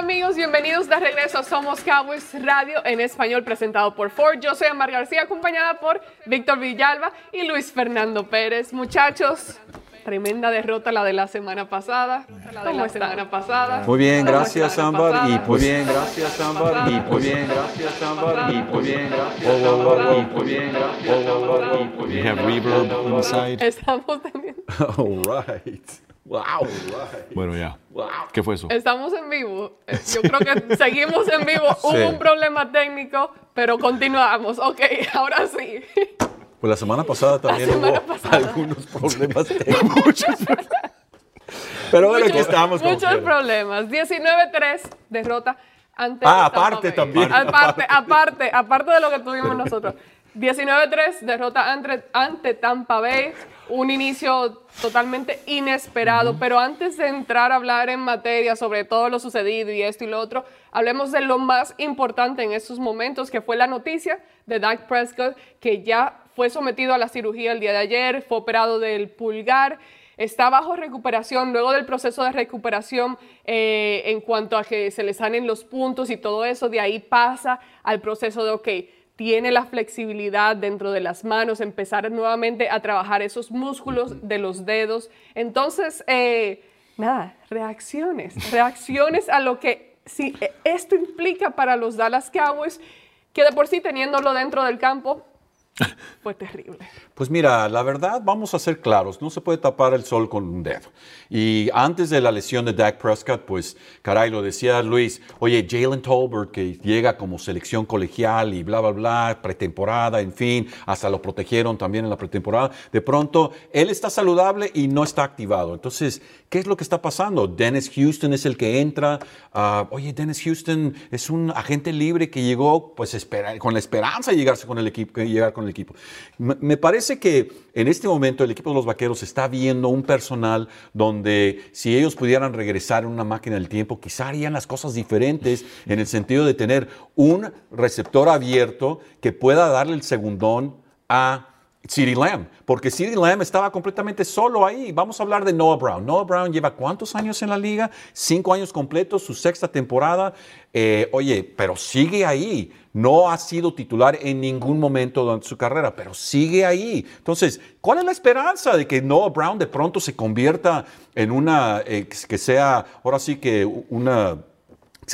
amigos? Bienvenidos de regreso a Somos Cowboys Radio en español presentado por Ford. Yo soy Amar García acompañada por Víctor Villalba y Luis Fernando Pérez. Muchachos, tremenda derrota la de la semana pasada. La de la semana pasada. Muy bien, gracias Ámbar. Y muy bien, gracias Ámbar. Y muy bien, gracias Ámbar. Y muy bien, gracias Ámbar. Y muy bien, gracias Ámbar. Y muy We bien, have reverb inside. Estamos teniendo- All right. Wow. Bueno, ya. ¿Qué fue eso? Estamos en vivo. Eh, Yo creo que seguimos en vivo. Hubo Sí. un problema técnico, pero continuamos. Ok, ahora sí. Pues la semana pasada también semana hubo pasada. algunos problemas técnicos. Pero bueno, aquí estamos. Muchos problemas. 19-3, derrota ante. Ah, aparte también. Aparte, aparte, aparte de lo que tuvimos nosotros. 19-3, derrota ante, ante Tampa Bay. Un inicio totalmente inesperado. Pero antes de entrar a hablar en materia sobre todo lo sucedido y esto y lo otro, hablemos de lo más importante en estos momentos, que fue la noticia de Dak Prescott, que ya fue sometido a la cirugía el día de ayer, fue operado del pulgar está bajo recuperación, luego del proceso de recuperación eh, en cuanto a que se le sanen los puntos y todo eso, de ahí pasa al proceso de, ok, tiene la flexibilidad dentro de las manos, empezar nuevamente a trabajar esos músculos de los dedos. Entonces, eh, nada, reacciones, reacciones a lo que si, eh, esto implica para los Dallas Cowboys, que de por sí teniéndolo dentro del campo, fue terrible. Pues mira, la verdad, vamos a ser claros, no se puede tapar el sol con un dedo. Y antes de la lesión de Dak Prescott, pues, caray, lo decía Luis, oye, Jalen Tolbert, que llega como selección colegial y bla, bla, bla, pretemporada, en fin, hasta lo protegieron también en la pretemporada, de pronto, él está saludable y no está activado. Entonces, ¿qué es lo que está pasando? Dennis Houston es el que entra, ah, oye, Dennis Houston es un agente libre que llegó, pues, con la esperanza de llegarse con el equipo, llegar con el equipo. Me parece que en este momento el equipo de los Vaqueros está viendo un personal donde si ellos pudieran regresar en una máquina del tiempo, quizá harían las cosas diferentes en el sentido de tener un receptor abierto que pueda darle el segundón a CeeDee Lamb, porque CeeDee Lamb estaba completamente solo ahí. Vamos a hablar de Noah Brown. Noah Brown lleva cuántos años en la liga? Cinco años completos, su sexta temporada. Eh, oye, pero sigue ahí. No ha sido titular en ningún momento durante su carrera, pero sigue ahí. Entonces, ¿cuál es la esperanza de que Noah Brown de pronto se convierta en una, eh, que sea, ahora sí que una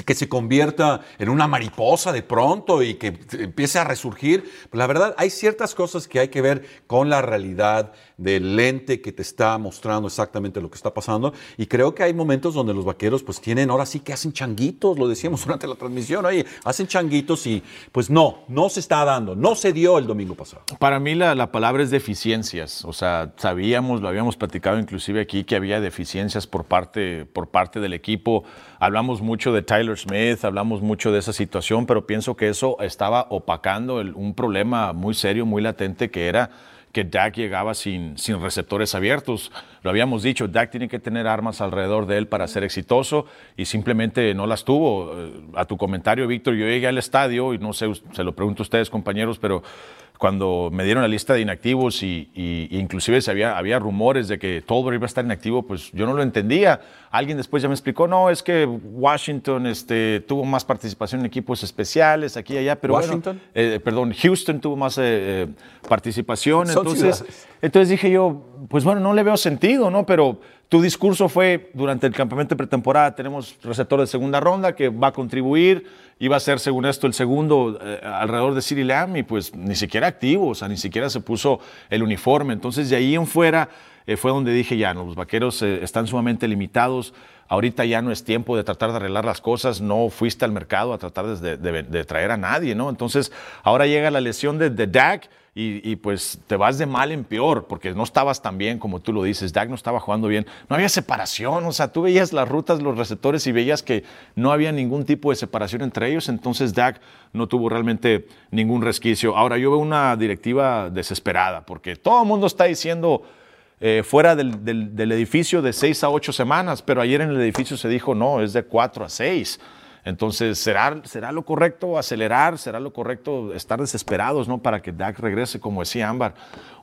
que se convierta en una mariposa de pronto y que empiece a resurgir. Pues la verdad, hay ciertas cosas que hay que ver con la realidad del lente que te está mostrando exactamente lo que está pasando. Y creo que hay momentos donde los vaqueros pues tienen, ahora sí que hacen changuitos, lo decíamos durante la transmisión, oye, hacen changuitos y pues no, no se está dando, no se dio el domingo pasado. Para mí la, la palabra es deficiencias. O sea, sabíamos, lo habíamos platicado inclusive aquí, que había deficiencias por parte, por parte del equipo. Hablamos mucho de Tyler Smith, hablamos mucho de esa situación, pero pienso que eso estaba opacando el- un problema muy serio, muy latente, que era que Dak llegaba sin, sin receptores abiertos. Lo habíamos dicho, Dak tiene que tener armas alrededor de él para ser exitoso y simplemente no las tuvo. Eh, A tu comentario, Víctor, yo llegué al estadio y no sé, se lo pregunto a ustedes, compañeros, pero cuando me dieron la lista de inactivos y, y- y inclusive se había, había rumores de que Tolbert iba a estar inactivo, pues yo no lo entendía. Alguien después ya me explicó, no, es que Washington este, tuvo más participación en equipos especiales aquí y allá, pero bueno, ¿Washington? eh, perdón, Houston tuvo más eh, eh, participación. Entonces, ciudades. entonces dije yo, pues bueno, no le veo sentido, ¿no? Pero tu discurso fue durante el campamento de pretemporada, tenemos receptor de segunda ronda que va a contribuir, iba a ser según esto el segundo eh, alrededor de City Lamb y pues ni siquiera activo, o sea, ni siquiera se puso el uniforme. Entonces de ahí en fuera eh, fue donde dije ya, los vaqueros eh, están sumamente limitados. Ahorita ya no es tiempo de tratar de arreglar las cosas, no fuiste al mercado a tratar de traer a nadie, ¿no? Entonces, ahora llega la lesión de, de Dak y, pues te vas de mal en peor, porque no estabas tan bien como tú lo dices, Dak no estaba jugando bien, no había separación, o sea, tú veías las rutas, los receptores y veías que no había ningún tipo de separación entre ellos, entonces Dak no tuvo realmente ningún resquicio. Ahora yo veo una directiva desesperada, porque todo el mundo está diciendo eh, fuera del, del- del edificio de seis a ocho semanas, pero ayer en el edificio se dijo no, es de cuatro a seis. Entonces, ¿será, ¿será lo correcto acelerar? ¿Será lo correcto estar desesperados, ¿no? Para que Dak regrese, como decía Ámbar.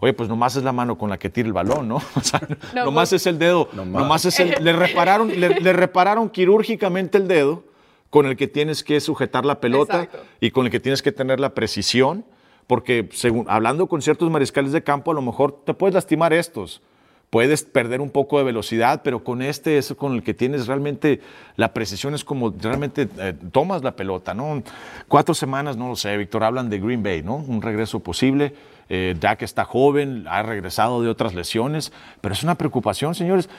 Oye, pues nomás es la mano con la que tira el balón, ¿no? O sea, No, nomás pues- es el dedo. Nomás. Nomás es el, le repararon, le, le repararon quirúrgicamente el dedo con el que tienes que sujetar la pelota Exacto. y con el que tienes que tener la precisión, porque según, hablando con ciertos mariscales de campo, a lo mejor te puedes lastimar estos. Puedes perder un poco de velocidad, pero con este es con el que tienes realmente la precisión, es como realmente eh, tomas la pelota, ¿no? Cuatro semanas, no lo sé, Víctor, hablan de Green Bay, ¿no? Un regreso posible. Eh, Dak está joven, ha regresado de otras lesiones, pero es una preocupación, señores.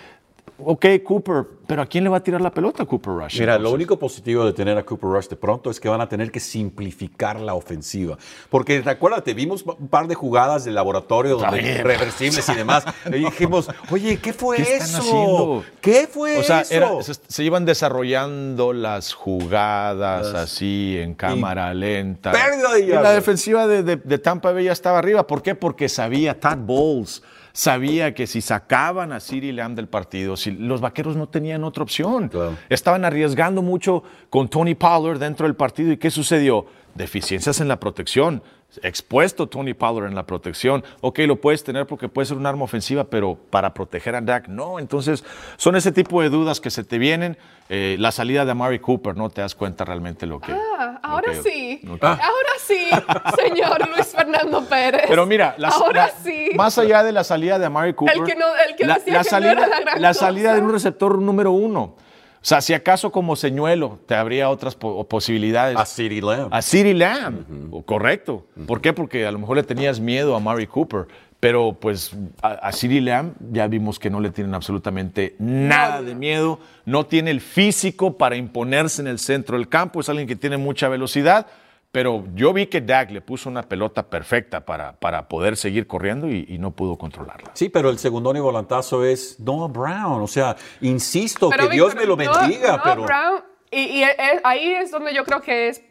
Ok, Cooper, pero ¿a quién le va a tirar la pelota Cooper Rush? Mira, lo entonces? único positivo de tener a Cooper Rush de pronto es que van a tener que simplificar la ofensiva. Porque acuérdate, vimos un par de jugadas de laboratorio donde reversibles y demás. Y dijimos, oye, ¿qué fue ¿Qué están eso? haciendo? ¿Qué fue O sea, eso? era- se, se iban desarrollando las jugadas así en cámara lenta. pérdida de Y la defensiva de, de- de Tampa Bay ya estaba arriba. ¿Por qué? Porque sabía Todd Bowles. Sabía que si sacaban a Siri Lamb del partido, si los vaqueros no tenían otra opción. Claro. Estaban arriesgando mucho con Tony Pollard dentro del partido. ¿Y qué sucedió? Deficiencias en la protección. Expuesto Tony Pollard en la protección. Ok, lo puedes tener porque puede ser un arma ofensiva, pero para proteger a Dak, no. Entonces, son ese tipo de dudas que se te vienen. Eh, la salida de Amari Cooper, no te das cuenta realmente lo que. Ah, lo ahora que- sí. Ahora sí, señor Luis Fernando Pérez. Pero mira, la- ahora la- sí. más allá de la salida de Amari Cooper, que no- el que la, decía la que no salida, era la gran la salida cosa. de un receptor número uno. O sea, si acaso como señuelo te habría otras po- posibilidades. a City Lamb. A CeeDee Lamb, correcto. ¿Por qué? Porque a lo mejor le tenías miedo a Mari Cooper, pero pues a, a CeeDee Lamb ya vimos que no le tienen absolutamente nada de miedo, no tiene el físico para imponerse en el centro del campo, es alguien que tiene mucha velocidad, pero yo vi que Dak le puso una pelota perfecta para, para poder seguir corriendo y, y no pudo controlarla. Sí, pero el segundo volantazo es Noah Brown. O sea, insisto, Pero, que Dios me lo bendiga, Noah pero... Brown, y, y es- ahí es donde yo creo que es,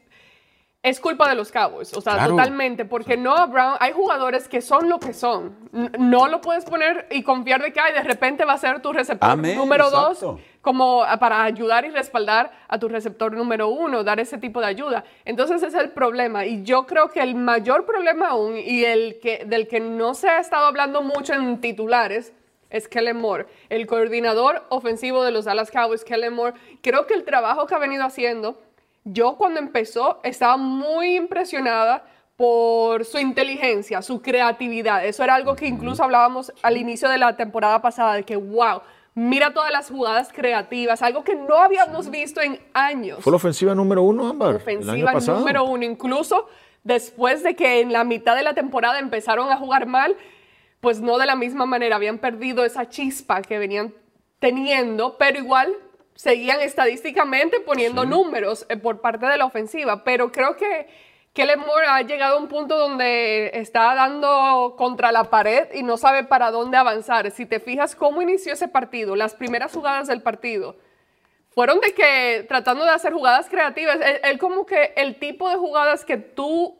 es culpa de los Cowboys, o sea, Claro. totalmente, porque Noah Brown, hay jugadores que son lo que son. No lo puedes poner y confiar de que ay, de repente va a ser tu receptor Amén, número exacto. dos, como ah, para ayudar y respaldar a tu receptor número uno, dar ese tipo de ayuda. Entonces ese es el problema. Y yo creo que el mayor problema aún, y el que, del que no se ha estado hablando mucho en titulares, es Kellen Moore, el coordinador ofensivo de los Dallas Cowboys, Kellen Moore. Creo que el trabajo que ha venido haciendo, yo cuando empezó estaba muy impresionada por su inteligencia, su creatividad. Eso era algo que incluso hablábamos al inicio de la temporada pasada, de que, wow, mira todas las jugadas creativas, algo que no habíamos visto en años Fue la ofensiva número uno, Ámbar, el año ofensiva pasado. número uno. Incluso después de que en la mitad de la temporada empezaron a jugar mal, pues no de la misma manera, habían perdido esa chispa que venían teniendo, pero igual seguían estadísticamente poniendo números eh, por parte de la ofensiva. Pero creo que Kellen Moore ha llegado a un punto donde está dando contra la pared y no sabe para dónde avanzar. Si te fijas cómo inició ese partido, las primeras jugadas del partido, fueron de que tratando de hacer jugadas creativas, él, como que el tipo de jugadas que tú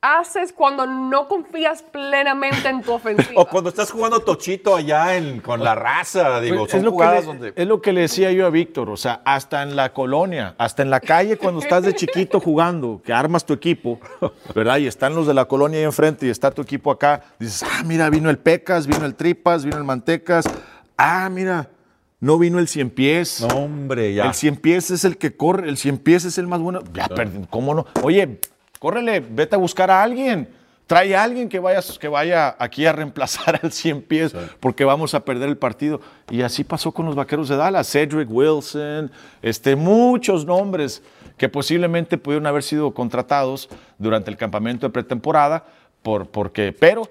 haces cuando no confías plenamente en tu ofensiva. O cuando estás jugando tochito allá en- con la raza, digo, Pues, son es, lo que jugadas le, donde... es lo que le decía yo a Víctor, o sea, hasta en la colonia, hasta en la calle cuando estás de chiquito jugando, que armas tu equipo, ¿verdad? Y están los de la colonia ahí enfrente y está tu equipo acá, dices, ah, mira, vino el Pecas, vino el Tripas, vino el Mantecas, ah, mira, no vino el Cien Pies. No, hombre, ya. El cien pies es el que corre, el cien pies es el más bueno. Ya, perdí, ¿cómo no? Oye, córrele, vete a buscar a alguien. Trae a alguien que vaya, que vaya aquí a reemplazar al 100 pies porque vamos a perder el partido. Y así pasó con los vaqueros de Dallas. Cedric Wilson, este, muchos nombres que posiblemente pudieron haber sido contratados durante el campamento de pretemporada, por, porque, pero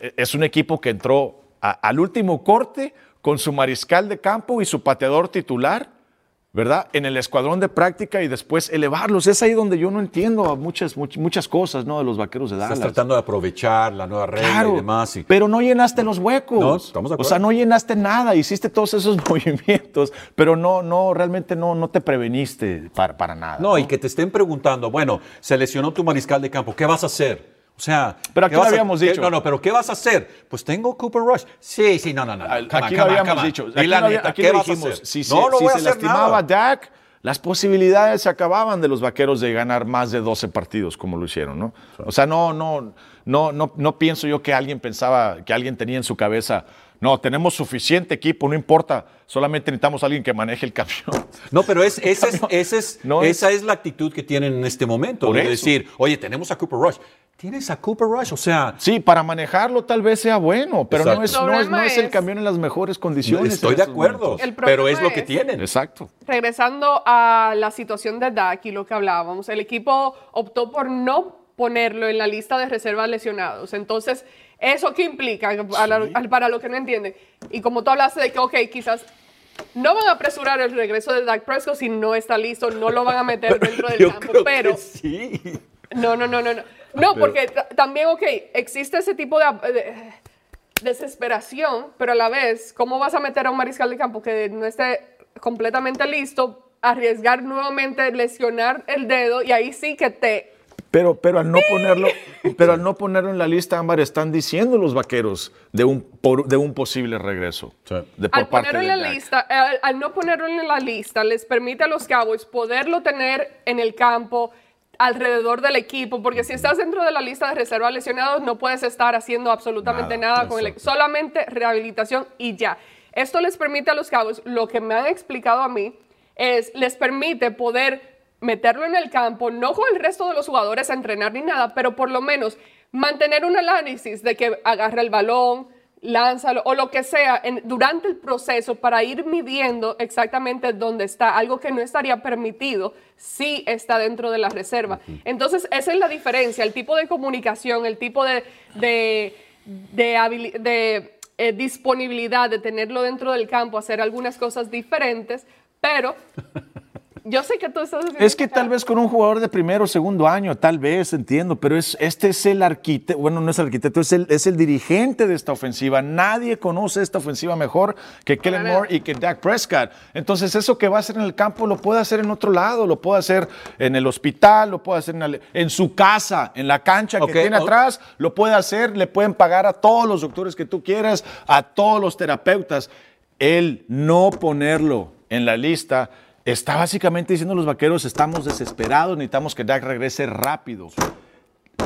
eh, es un equipo que entró a- al último corte con su mariscal de campo y su pateador titular, ¿verdad? En el escuadrón de práctica y después elevarlos. Es ahí donde yo no entiendo muchas, much- muchas cosas, ¿no? De los vaqueros de Dallas. Estás tratando de aprovechar la nueva regla Claro, y demás. y- pero no llenaste los huecos. No, estamos de O acuerdo. sea, no llenaste nada, hiciste todos esos movimientos, pero no, no, realmente no, no te preveniste para, para nada. No, y que te estén preguntando, bueno, se lesionó tu mariscal de campo, ¿qué vas a hacer? O sea, Pero ¿qué aquí lo a- habíamos dicho. No, no, pero ¿qué vas a hacer? Pues tengo Cooper Rush. Sí, sí, no, no, no. Aquí lo habíamos dicho. Di Aquí, la neta, aquí ¿qué lo vas a dijimos. hacer? Si, se- no, si voy a se hacer lastimaba nada. Dak, las posibilidades se acababan de los vaqueros de ganar más de 12 partidos como lo hicieron, ¿no? O sea, no, no, no, no, no pienso yo que alguien pensaba, que alguien tenía en su cabeza, No, tenemos suficiente equipo, no importa. Solamente necesitamos a alguien que maneje el camión. No, pero es, esa, es, esa es- No es- esa es la actitud que tienen en este momento. Por de eso. decir, oye, tenemos a Cooper Rush. Tienes a Cooper Rush, o sea, Sí, para manejarlo tal vez sea bueno, pero no es, El no, es, no es el es- camión en las mejores condiciones. estoy de acuerdo, pero es lo que es- tienen. Exacto. Regresando a la situación de Dak y lo que hablábamos, el equipo optó por no ponerlo en la lista de reservas lesionados. Entonces, ¿eso qué implica? La- para lo que no entienden. Y como tú hablaste de que, ok, quizás no van a apresurar el regreso de Dak Prescott si no está listo, no lo van a meter dentro del Yo campo. creo Pero, que sí. no, no, no, no, no. No, Pero- porque ta- también, ok, existe ese tipo de, de desesperación, pero a la vez, ¿cómo vas a meter a un mariscal de campo que no esté completamente listo, arriesgar nuevamente, lesionar el dedo y ahí sí que te... Pero, pero al no ponerlo, pero al no ponerlo en la lista, Ámbar, están diciendo los vaqueros de un, por- de un posible regreso. Sí. De, por Al parte ponerlo en de la lista, al, al no ponerlo en la lista, les permite a los Cowboys poderlo tener en el campo alrededor del equipo, porque si estás dentro de la lista de reservas lesionados, no puedes estar haciendo absolutamente Nada, nada, con el solamente rehabilitación y ya. Esto les permite a los Cowboys, lo que me han explicado a mí, es les permite poder meterlo en el campo, no con el resto de los jugadores a entrenar ni nada, pero por lo menos mantener un análisis de que agarra el balón, lánzalo o lo que sea en- durante el proceso para ir midiendo exactamente dónde está, algo que no estaría permitido si está dentro de la reserva. Entonces, esa es la diferencia, el tipo de comunicación, el tipo de, de, de habili- de, eh, disponibilidad de tenerlo dentro del campo, hacer algunas cosas diferentes, pero yo sé que tú estás haciendo Es que tal vez con un jugador de primero o segundo año, tal vez, entiendo, pero es, este es el arquitecto, bueno, no es el arquitecto, es el, es el dirigente de esta ofensiva. Nadie conoce esta ofensiva mejor que Kellen. Moore y que Dak Prescott. Entonces, eso que va a hacer en el campo lo puede hacer en otro lado, lo puede hacer en el hospital, lo puede hacer en, su casa, en la cancha que tiene atrás, lo puede hacer, le pueden pagar a todos los doctores que tú quieras, a todos los terapeutas. El no ponerlo en la lista está básicamente diciendo a los vaqueros, estamos desesperados, necesitamos que Dak regrese rápido.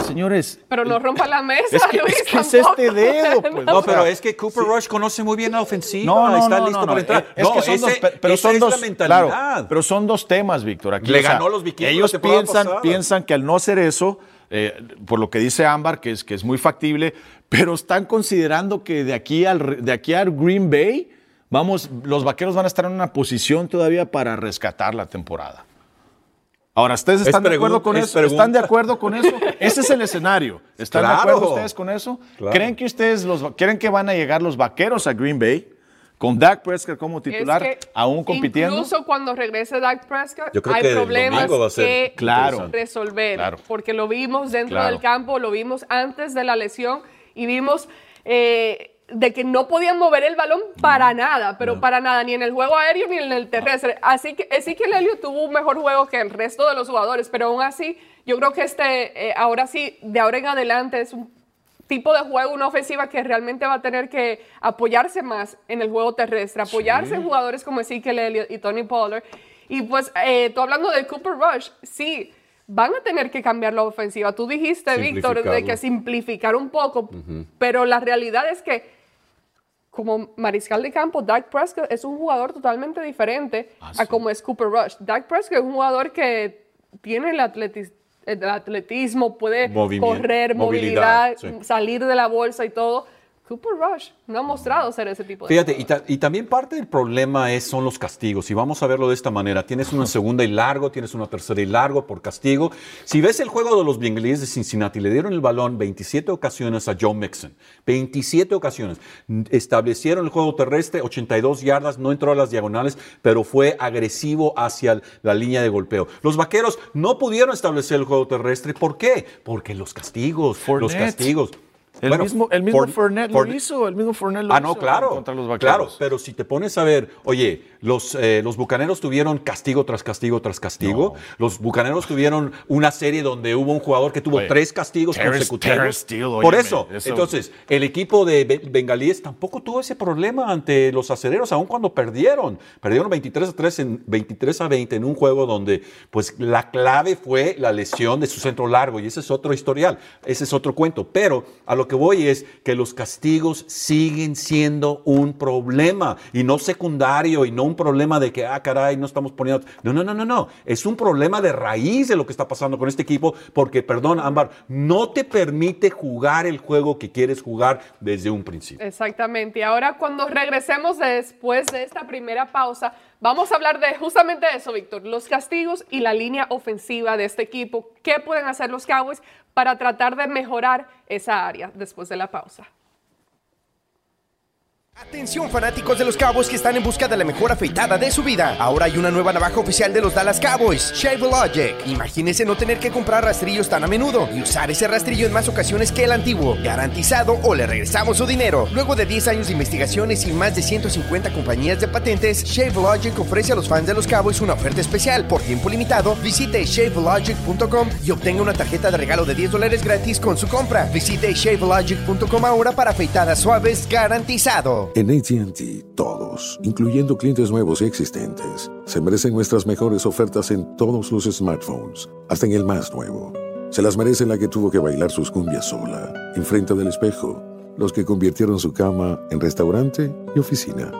Señores, Pero no rompa la mesa, es que, Luis, es, que es este dedo. Pues, No, pero es que Cooper Rush conoce muy bien la ofensiva. no, no, está no, listo no, para entrar. Es no, que son ese- dos, pe- pero esa son es dos, la mentalidad. claro, pero son dos temas, Víctor. Aquí, Le o sea, ganó a los vikingos Ellos piensan, pasada. piensan que al no hacer eso, eh, por lo que dice Ámbar, que es, que es muy factible, pero están considerando que de aquí al, de aquí al Green Bay, vamos, los vaqueros van a estar en una posición todavía para rescatar la temporada. Ahora, ¿ustedes Es están de acuerdo pregunta, con es eso? ¿Están de pregunta. acuerdo con eso? Ese es el escenario. ¿Están de acuerdo ustedes con eso? Claro. ¿Creen que ustedes los, creen que van a llegar los vaqueros a Green Bay con Dak Prescott como titular, Es que aún compitiendo? Incluso cuando regrese Dak Prescott, Yo creo hay que problemas va a ser que Claro. resolver. Claro. Porque lo vimos dentro Claro. del campo, lo vimos antes de la lesión y vimos eh, de que no podían mover el balón para nada, pero para nada, ni en el juego aéreo ni en el terrestre. Así que Ezequiel Elliott tuvo un mejor juego que el resto de los jugadores, pero aún así, yo creo que este, eh, ahora sí, de ahora en adelante es un tipo de juego, una ofensiva que realmente va a tener que apoyarse más en el juego terrestre, apoyarse en jugadores como Ezekiel Elliott y Tony Pollard. Y pues, eh, tú hablando de Cooper Rush, sí, van a tener que cambiar la ofensiva. Tú dijiste, Víctor, de que simplificar un poco, pero la realidad es que como mariscal de campo, Dak Prescott es un jugador totalmente diferente a como es Cooper Rush. Dak Prescott es un jugador que tiene el, atletis- el atletismo, puede Movimiento, correr, movilidad, movilidad, sí. salir de la bolsa y todo. Cooper Rush no ha mostrado ser ese tipo de Fíjate, y, jugador. ta- y también parte del problema es, son los castigos. Y vamos a verlo de esta manera. Tienes una segunda y largo, tienes una tercera y largo por castigo. Si ves el juego de los bengalíes de Cincinnati, le dieron el balón 27 ocasiones a Joe Mixon. 27 ocasiones. Establecieron el juego terrestre, 82 yardas, no entró a las diagonales, pero fue agresivo hacia la línea de golpeo. Los vaqueros no pudieron establecer el juego terrestre. ¿Por qué? Porque los castigos, los castigos. El Bueno, mismo, el mismo Fourn- Fournette lo hizo, el mismo Fournette lo Ah, hizo no, claro. contra los vaqueros. Claro, pero si te pones a ver, oye, los, eh, los bucaneros tuvieron castigo tras castigo tras castigo. Los bucaneros tuvieron una serie donde hubo un jugador que tuvo Oye, tres castigos Terrence- consecutivos. Terrence Steele, Por eso, eso- entonces, el equipo de Be- bengalíes tampoco tuvo ese problema ante los acereros, aun cuando perdieron. Perdieron 23 a 3 en 23 a 20 en un juego donde, pues, la clave fue la lesión de su centro largo y ese es otro historial, ese es otro cuento. Pero a lo lo que voy es que los castigos siguen siendo un problema y no secundario y no un problema de que, ah, caray, no estamos poniendo... No, no, no, no, no. Es un problema de raíz de lo que está pasando con este equipo porque, perdón, Ámbar, no te permite jugar el juego que quieres jugar desde un principio. Exactamente. Y ahora cuando regresemos después de esta primera pausa, vamos a hablar de justamente eso, Víctor, los castigos y la línea ofensiva de este equipo. ¿Qué pueden hacer los Cowboys para tratar de mejorar esa área después de la pausa? Atención fanáticos de los Cowboys que están en busca de la mejor afeitada de su vida. Ahora hay una nueva navaja oficial de los Dallas Cowboys, Shave Logic. Imagínese no tener que comprar rastrillos tan a menudo y usar ese rastrillo en más ocasiones que el antiguo. Garantizado o le regresamos su dinero. Luego de 10 años de investigaciones y más de 150 compañías de patentes, Shave Logic ofrece a los fans de los Cowboys una oferta especial. Por tiempo limitado, visite shavelogic.com y obtenga una tarjeta de regalo de 10 dólares gratis con su compra. Visite shavelogic.com ahora para afeitadas suaves garantizado. En ATT, todos, incluyendo clientes nuevos y existentes, se merecen nuestras mejores ofertas en todos los smartphones, hasta en el más nuevo. Se las merece la que tuvo que bailar sus cumbias sola, enfrente del espejo, los que convirtieron su cama en restaurante y oficina,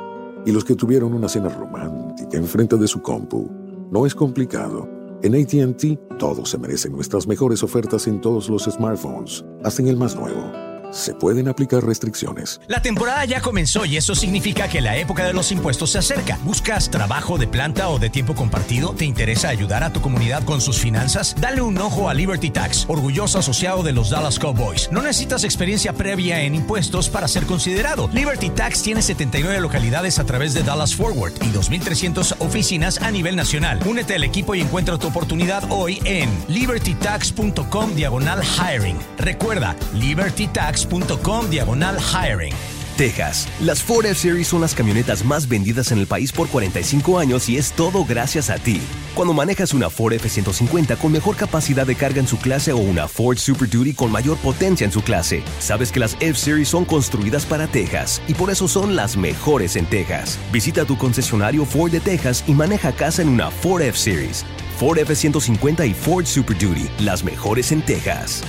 y los que tuvieron una cena romántica enfrente de su compu. No es complicado. En ATT, todos se merecen nuestras mejores ofertas en todos los smartphones, hasta en el más nuevo. Se pueden aplicar restricciones. La temporada ya comenzó y eso significa que la época de los impuestos se acerca. ¿Buscas trabajo de planta o de tiempo compartido? ¿Te interesa ayudar a tu comunidad con sus finanzas? Dale un ojo a Liberty Tax, orgulloso asociado de los Dallas Cowboys. No necesitas experiencia previa en impuestos para ser considerado. Liberty Tax tiene 79 localidades a través de Dallas Forward y 2.300 oficinas a nivel nacional. Únete al equipo y encuentra tu oportunidad hoy en libertytax.com diagonal hiring. Recuerda, Liberty Tax com diagonal hiring. Texas. Las Ford F-Series son las camionetas más vendidas en el país por 45 años y es todo gracias a ti. Cuando manejas una Ford F-150 con mejor capacidad de carga en su clase o una Ford Super Duty con mayor potencia en su clase, sabes que las F-Series son construidas para Texas y por eso son las mejores en Texas. Visita tu concesionario Ford de Texas y maneja casa en una Ford F-Series. Ford F-150 y Ford Super Duty, las mejores en Texas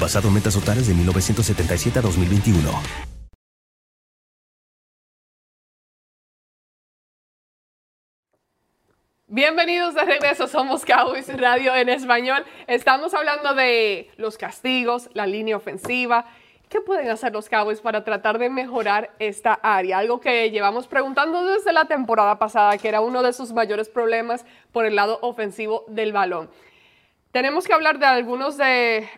basado en metas totales de 1977 a 2021. Bienvenidos de regreso, somos Cowboys Radio en español. Estamos hablando de los castigos, la línea ofensiva. ¿Qué pueden hacer los Cowboys para tratar de mejorar esta área? Algo que llevamos preguntando desde la temporada pasada, que era uno de sus mayores problemas por el lado ofensivo del balón. Tenemos que hablar de algunos de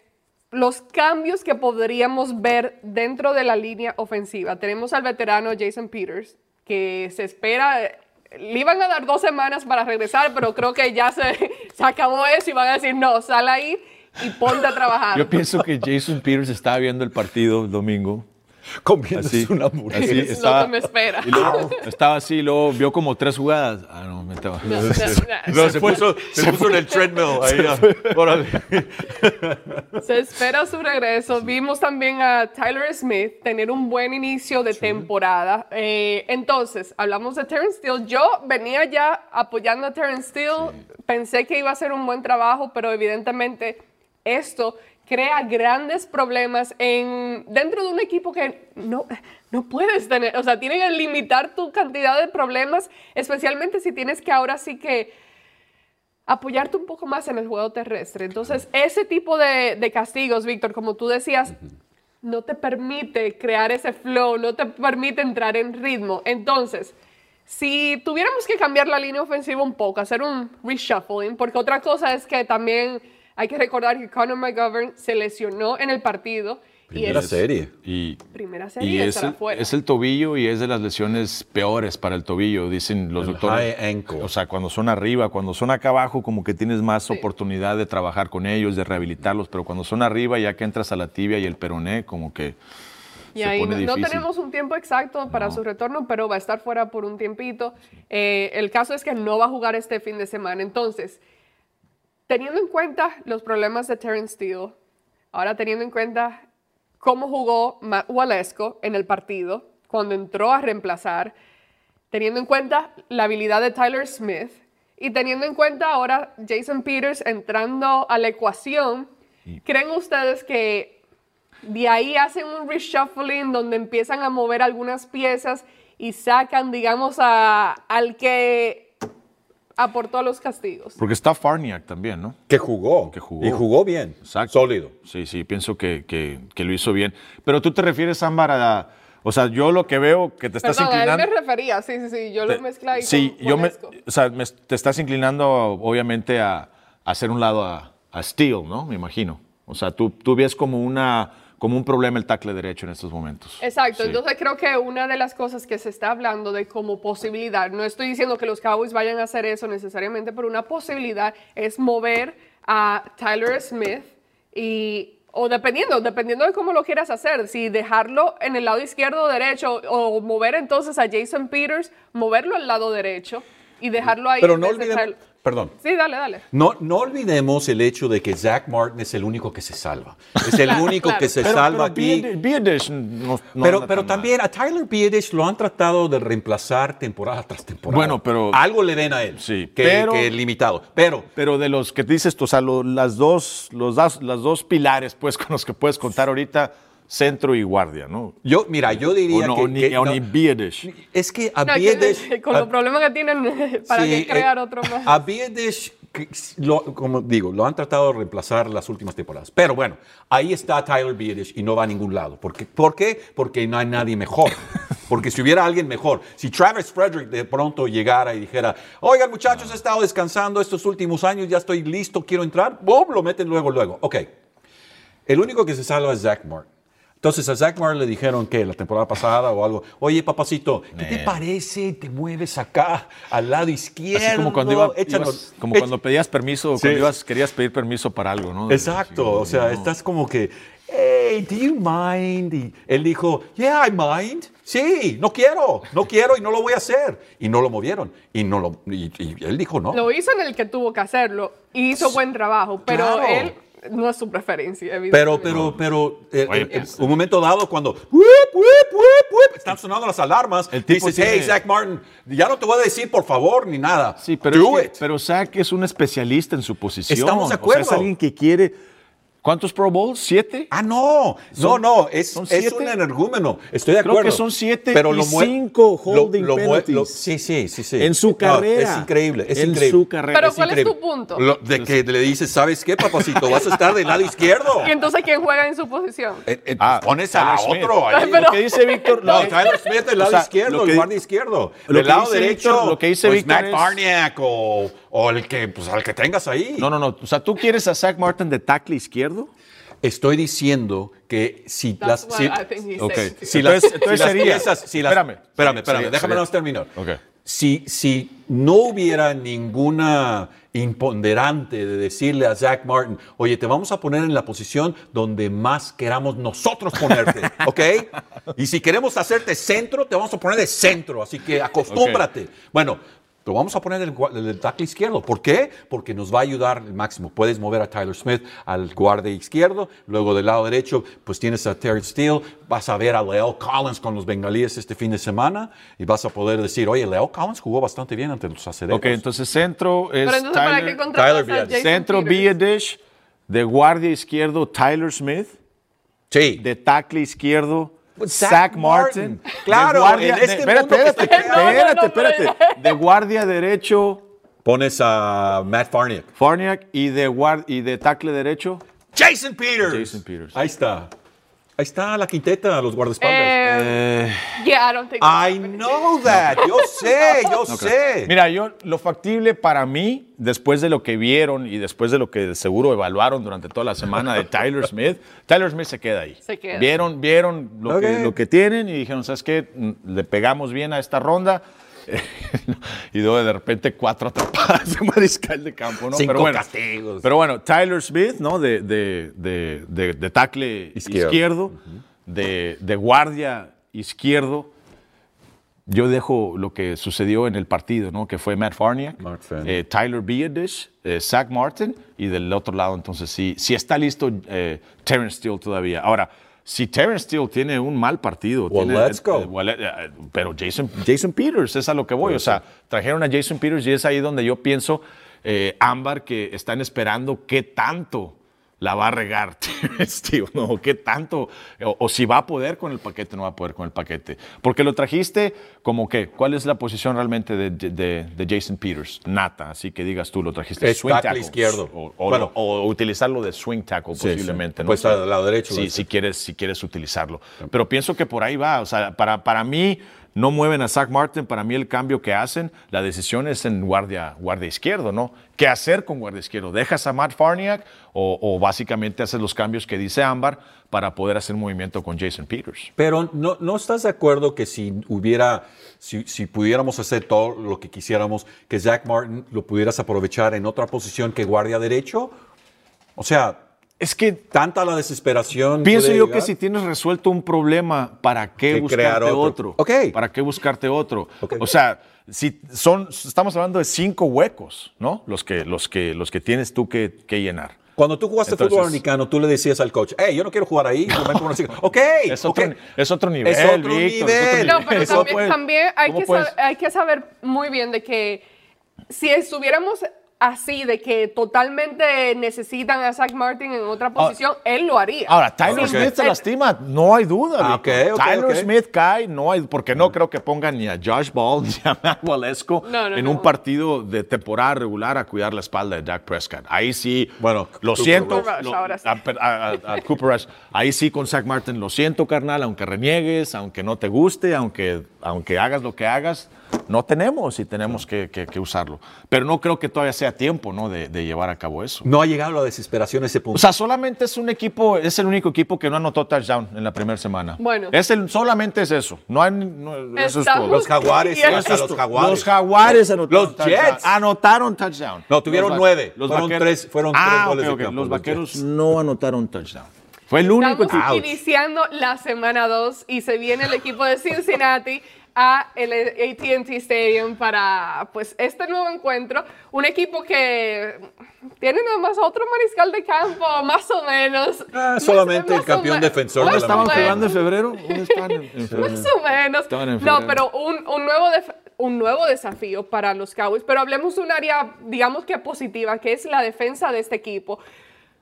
los cambios que podríamos ver dentro de la línea ofensiva. Tenemos al veterano Jason Peters, que se espera, le iban a dar dos semanas para regresar, pero creo que ya se, acabó eso y van a decir, no, sal ahí y ponte a trabajar. Yo pienso que Jason Peters estaba viendo el partido domingo comiéndose una hamburguesa. Así, estaba, lo que me espera. Y luego, estaba así, luego vio como tres jugadas. Ah, no, me estaba. No, no, se, puso, se, puso en el treadmill ahí. Órale. Se espera su regreso. Vimos también a Tyler Smith tener un buen inicio de temporada. Eh, entonces, hablamos de Terrence Steele. Yo venía ya apoyando a Terrence Steele. Pensé que iba a ser un buen trabajo, pero evidentemente esto crea grandes problemas en, dentro de un equipo que no, no puedes tener, o sea, tienen que limitar tu cantidad de problemas, especialmente si tienes que ahora sí que apoyarte un poco más en el juego terrestre. Entonces, ese tipo de, de castigos, Víctor, como tú decías, no te permite crear ese flow, no te permite entrar en ritmo. Entonces, si tuviéramos que cambiar la línea ofensiva un poco, hacer un reshuffling, porque otra cosa es que también hay que recordar que Conor McGovern se lesionó en el partido. Primera y es, serie. Y, primera serie y es, el, es el tobillo y es de las lesiones peores para el tobillo, dicen los el doctores. High ankle. O sea, cuando son arriba, cuando son acá abajo, como que tienes más sí. oportunidad de trabajar con ellos, de rehabilitarlos, pero cuando son arriba, ya que entras a la tibia y el peroné, como que. Y ahí no, no, tenemos un tiempo exacto para no. su retorno, pero va a estar fuera por un tiempito. Eh, el caso es que no va a jugar este fin de semana. Entonces, teniendo en cuenta los problemas de Terence Steele, ahora teniendo en cuenta cómo jugó Matt Walesko en el partido, cuando entró a reemplazar, teniendo en cuenta la habilidad de Tyler Smith y teniendo en cuenta ahora Jason Peters entrando a la ecuación, ¿creen ustedes que De ahí hacen un reshuffling donde empiezan a mover algunas piezas y sacan, digamos, a, al que aportó a los castigos. Porque está Farniak también, ¿no? Que jugó. Que jugó. Y jugó bien. Exacto. Sólido. Sí, sí, pienso que, que- que lo hizo bien. Pero tú te refieres, Ámbar, a... O sea, yo lo que veo que te estás Perdón, a él inclinando... me refería, sí, sí, sí, yo lo mezclé ahí Sí, con yo me, Monesco. o sea, me- te estás inclinando obviamente a, a hacer un lado a, a Steele, ¿no? Me imagino. O sea, tú, tú ves como, una, como un problema el tackle derecho en estos momentos. Exacto, Sí. entonces creo que una de las cosas que se está hablando de como posibilidad, no estoy diciendo que los Cowboys vayan a hacer eso necesariamente, pero una posibilidad es mover a Tyler Smith y o dependiendo, dependiendo de cómo lo quieras hacer, si dejarlo en el lado izquierdo o derecho o mover entonces a Jason Peters, moverlo al lado derecho y dejarlo ahí. Pero no olvidemos, perdón, Sí, dale, dale. no, no olvidemos el hecho de que Zach Martin es el único que se salva. Es el Claro, único claro. que se Pero- salva pero aquí. Bied- Biedish no- no pero pero también a Tyler Biedish lo han tratado de reemplazar temporada tras temporada. Bueno, pero- Algo le ven a él. Sí, que, pero- que es limitado. Pero Pero de los que dices tú, o sea, lo- las, dos, los das- las dos pilares pues, con los que puedes contar ahorita, centro y guardia, ¿no? yo, mira, yo diría O, no, que, o ni, que- o no, ni es que a No, que- con los problemas que tienen, ¿para Sí, qué crear eh, otro más? A Biedish, que- lo- como digo, lo han tratado de reemplazar las últimas temporadas. Pero bueno, ahí está Tyler Biedish y no va a ningún lado. ¿Por qué? ¿Por qué? Porque no hay nadie mejor. Porque si hubiera alguien mejor, si Travis Frederick de pronto llegara y dijera, oigan muchachos, he estado descansando estos últimos años, ya estoy listo, quiero entrar, ¡boom! Lo meten luego, luego. Ok. El único que se salva es Zach Martin. Entonces a Zach Martin le dijeron que la temporada pasada o algo, oye papacito, ¿qué te parece? Te mueves acá al lado izquierdo. Así como cuando, iba- échanos- ibas- como cuando pedías permiso, Sí. cuando ibas, querías pedir permiso para algo, ¿no? Exacto, Sí, o sea, no. estás como que, hey, do you mind? Y él dijo, yeah, I mind. Sí, no quiero, no quiero y no lo voy a hacer. Y no lo movieron. Y, no lo, y, y él dijo no. Lo hizo en el que tuvo que hacerlo y hizo buen trabajo, pero Claro. él no es su preferencia, Pero, evidentemente. pero, pero, eh, Oye, eh, pues, un momento dado cuando "Whip, whip, whip, whip", están sonando las alarmas, El tipo dices, hey, tiene- Zach Martin, ya no te voy a decir por favor ni nada. Sí, pero, Do es que- it. pero Zach es un especialista en su posición. Estamos de O sea, acuerdo. es alguien que quiere. ¿Cuántos Pro Bowls? ¿Siete? Ah, no, no, Son- no, es, son es siete. un energúmeno. Estoy de Creo acuerdo. que son siete pero y lo cinco holding lo penalties. lo- sí, sí, sí, sí. En su No, carrera. es increíble, es En increíble. su carrera. Pero Es ¿cuál es tu punto? Lo- de que le dices, ¿sabes qué, papacito? Vas a estar del lado izquierdo. ¿Y entonces quién juega en su posición? Eh, eh, Ah, pones a otro ahí. Pero- Lo que dice Víctor. No, Tyler Smith del lado o sea, izquierdo, el di- guardia izquierdo. Del lado derecho, lo que dice pues, Víctor Matt Barniak o, o el que, pues, al que tengas ahí. No, no, no. O sea, ¿tú quieres a Zach Martin de tackle izquierdo? Estoy diciendo que si That's las... si- las, entonces si las piezas, si las- espérame. espérame, espérame, Sería- déjame terminar. Ok. Si, si no hubiera ninguna imponderante de decirle a Zach Martin, oye, te vamos a poner en la posición donde más queramos nosotros ponerte, ¿ok? Y si queremos hacerte centro, te vamos a poner de centro, así que acostúmbrate. Bueno, lo vamos a poner el, gua- el tackle izquierdo. ¿Por qué? Porque nos va a ayudar el máximo. Puedes mover a Tyler Smith al guardia izquierdo, luego del lado derecho, pues tienes a Terry Steele, vas a ver a Leo Collins con los bengalíes este fin de semana y vas a poder decir, oye, Leo Collins jugó bastante bien ante los acederos. Ok, entonces centro es Pero entonces, ¿para qué Tyler, Tyler Biadish. Jason centro? Biedish, de guardia izquierdo Tyler Smith, sí. de tackle izquierdo Zach Zach, Martin. Martin. Claro, de guardia, en este de- espérate, mundo que espérate, está- espérate, no, espérate. De guardia derecho Pones a Matt Farniak. Farniak y de, guard, y de tackle derecho Jason Peters. Jason Peters. Ahí está. Ahí está la quinteta, los guardaespaldas. Eh, yeah, I don't think I know that. Yo sé, yo sé. Mira, yo lo factible para mí, después de lo que vieron y después de lo que seguro evaluaron durante toda la semana de Tyler Smith, Tyler Smith se queda ahí. Se queda. Vieron, vieron lo, Ok. que, lo que tienen y dijeron, ¿sabes qué? Mm, Le pegamos bien a esta ronda. y luego de repente cuatro atrapadas de mariscal de campo, ¿no? Cinco pero bueno, castigos. Pero bueno, Tyler Smith, ¿no? De, de, de, de- de tackle Izquierdo. izquierdo, de, de guardia izquierdo. Yo dejo lo que sucedió en el partido, ¿no? Que fue Matt Farniak, Matt Farniak. eh, Tyler Biadish, eh, Zach Martin y del otro lado, entonces sí, sí está listo eh, Terrence Steele todavía. Ahora, si Terrence Steele tiene un mal partido, Well, tiene- let's go. eh, eh, eh, pero Jason, Jason Peters es a lo que voy. O sea, trajeron a Jason Peters y es ahí donde yo pienso, eh, Ámbar, que están esperando qué tanto la va a regar, Steve, ¿no? ¿Qué tanto? O, o si va a poder con el paquete, no va a poder con el paquete. Porque lo trajiste como que, ¿cuál es la posición realmente de, de- de Jason Peters? Nata, así que digas tú, lo trajiste Es swing tackle izquierdo. O, o- Bueno. o utilizarlo de swing tackle Sí, sí. posiblemente. ¿no? Pues al lado derecho, Sí, lo si quieres, si quieres utilizarlo. Pero pienso que por ahí va. O sea, para, para mí, no mueven a Zach Martin. Para mí, el cambio que hacen, la decisión es en guardia, guardia izquierdo, ¿no? ¿Qué hacer con guardia izquierdo? ¿Dejas a Matt Farniak o, o básicamente haces los cambios que dice Ámbar para poder hacer movimiento con Jason Peters? Pero ¿no, ¿no estás de acuerdo que si hubiera, si, si pudiéramos hacer todo lo que quisiéramos, que Zach Martin lo pudieras aprovechar en otra posición que guardia derecho? O sea, Es que tanta la desesperación. Pienso yo llegar. que si tienes resuelto un problema, ¿para qué Que buscarte crear otro? otro. Ok. ¿Para qué buscarte otro? Ok. O sea, si son, estamos hablando de cinco huecos, ¿no? Los que, los que, los que tienes tú que, que llenar. Cuando tú jugaste Entonces- fútbol americano, tú le decías al coach, hey, yo no quiero jugar ahí. yo me pongo así". ok, Es otro, ok. es otro nivel, Es otro Víctor, es otro nivel. No, pero también, hay, ¿cómo que saber, hay que saber muy bien de que si estuviéramos así, de que totalmente necesitan a Zach Martin en otra posición, él lo haría. Ahora, Tyler. Smith se lastima, no hay duda. Ah, Víctor. ok, ok, Tyler. Smith cae, no hay, porque no creo que pongan ni a Josh Ball ni a Matt Walesko No, no, en no. un partido de temporada regular a cuidar la espalda de Dak Prescott. Ahí sí, Bueno, lo Cooper siento. Rush. lo- ahora sí. a, a- a- a Cooper Rush. Ahí sí con Zach Martin, lo siento, carnal, aunque reniegues, aunque no te guste, aunque, aunque hagas lo que hagas, no tenemos y tenemos que, que- que usarlo. Pero no creo que todavía sea tiempo ¿no? de, de llevar a cabo eso. No ha llegado la desesperación a ese punto. O sea, solamente es un equipo, es el único equipo que no anotó touchdown en la primera semana. Bueno. Es el, solamente es eso. No hay, no- eso es Estamos- todo. los jaguares, Y eso es los todo. jaguares. Los jaguares anotaron Los touchdown. Jets. anotaron touchdown. No, tuvieron Los nueve. Fueron tres- fueron tres ah, goles ok, de ok. campo, Los los vaqueros Jets. no anotaron touchdown. Fue el único Estamos equipo. iniciando la semana 2 y se viene el equipo de Cincinnati a el AT&T Stadium para pues este nuevo encuentro. Un equipo que tiene nada más otro mariscal de campo, más o menos. Ah, Más- solamente el más campeón defensor más de ¿Dónde la o estaban jugando en febrero? Más o menos. En No, pero un, un nuevo un nuevo desafío para los Cowboys. Pero hablemos de un área, digamos que positiva, que es la defensa de este equipo.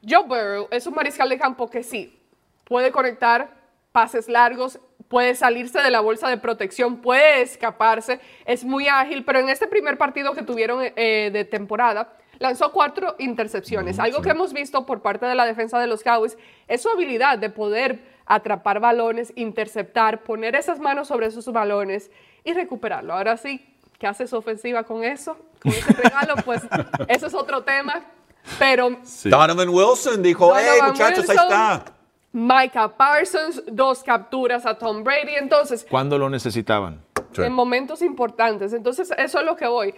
Joe Burrow es un mariscal de campo que sí, puede conectar pases largos, puede salirse de la bolsa de protección, puede escaparse, es muy ágil, pero en este primer partido que tuvieron eh, de temporada, lanzó cuatro intercepciones. Algo que hemos visto por parte de la defensa de los Cowboys es su habilidad de poder atrapar balones, interceptar, poner esas manos sobre esos balones y recuperarlo. Ahora sí, ¿qué hace su ofensiva con eso? Con ese regalo, pues eso es otro tema. Pero Donovan Wilson dijo, hey, muchachos, ahí está. Micah Parsons, dos capturas a Tom Brady. Entonces, ¿Cuándo lo necesitaban? Sí. en momentos importantes. Entonces, eso es lo que voy.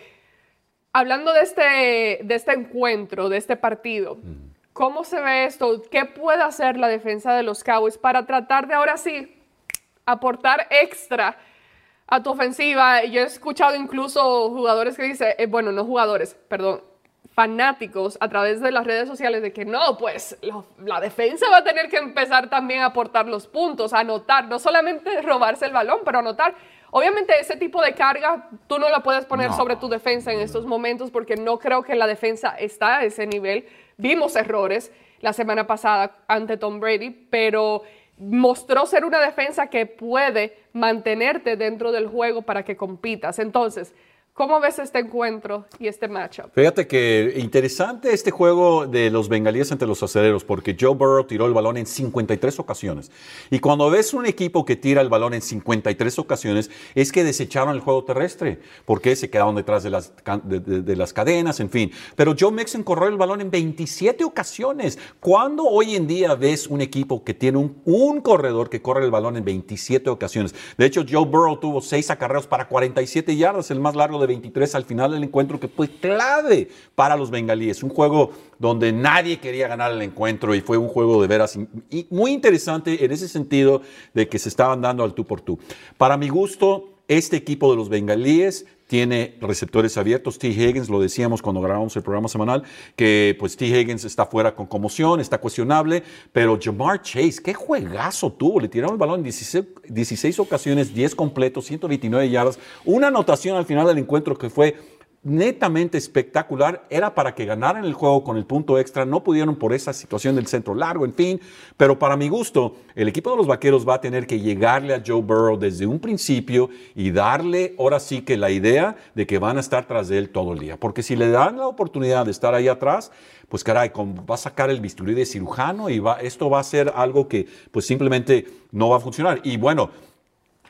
Hablando de este, de este encuentro, de este partido, ¿cómo se ve esto? ¿Qué puede hacer la defensa de los Cowboys para tratar de ahora sí aportar extra a tu ofensiva? Yo he escuchado incluso jugadores que dicen, eh, bueno, no jugadores, perdón, fanáticos a través de las redes sociales de que no, pues lo- la defensa va a tener que empezar también a aportar los puntos, a anotar, no solamente robarse el balón, pero anotar. Obviamente ese tipo de carga tú no la puedes poner sobre tu defensa en estos momentos porque no creo que la defensa está a ese nivel. Vimos errores la semana pasada ante Tom Brady, pero mostró ser una defensa que puede mantenerte dentro del juego para que compitas. Entonces, ¿cómo ves este encuentro y este matchup? Fíjate que interesante este juego de los bengalíes ante los aceleros, porque Joe Burrow tiró el balón en 53 ocasiones. Y cuando ves un equipo que tira el balón en 53 ocasiones, es que desecharon el juego terrestre, porque se quedaron detrás de las, de, las cadenas, en fin. Pero Joe Mixon corrió el balón en 27 ocasiones. ¿Cuándo hoy en día ves un equipo que tiene un, corredor que corre el balón en 27 ocasiones? De hecho, Joe Burrow tuvo 6 acarreos para 47 yardas, el más largo 23 al final del encuentro, que fue clave para los bengalíes. Un juego donde nadie quería ganar el encuentro y fue un juego de veras muy interesante en ese sentido de que se estaban dando al tú por tú. Para mi gusto, este equipo de los bengalíes tiene receptores abiertos. T. Higgins, lo decíamos cuando grabamos el programa semanal, que pues T. Higgins está fuera con conmoción, está cuestionable, pero Jamar Chase, qué juegazo tuvo. Le tiraron el balón en 16, 16 ocasiones, 10 completos, 129 yardas, una anotación al final del encuentro que fue netamente espectacular, era para que ganaran el juego con el punto extra, no pudieron por esa situación del centro largo, en fin, pero para mi gusto, el equipo de los Vaqueros va a tener que llegarle a Joe Burrow desde un principio y darle ahora sí que la idea de que van a estar tras de él todo el día, porque si le dan la oportunidad de estar ahí atrás, pues caray, va a sacar el bisturí de cirujano y va, esto va a ser algo que pues simplemente no va a funcionar. Y bueno,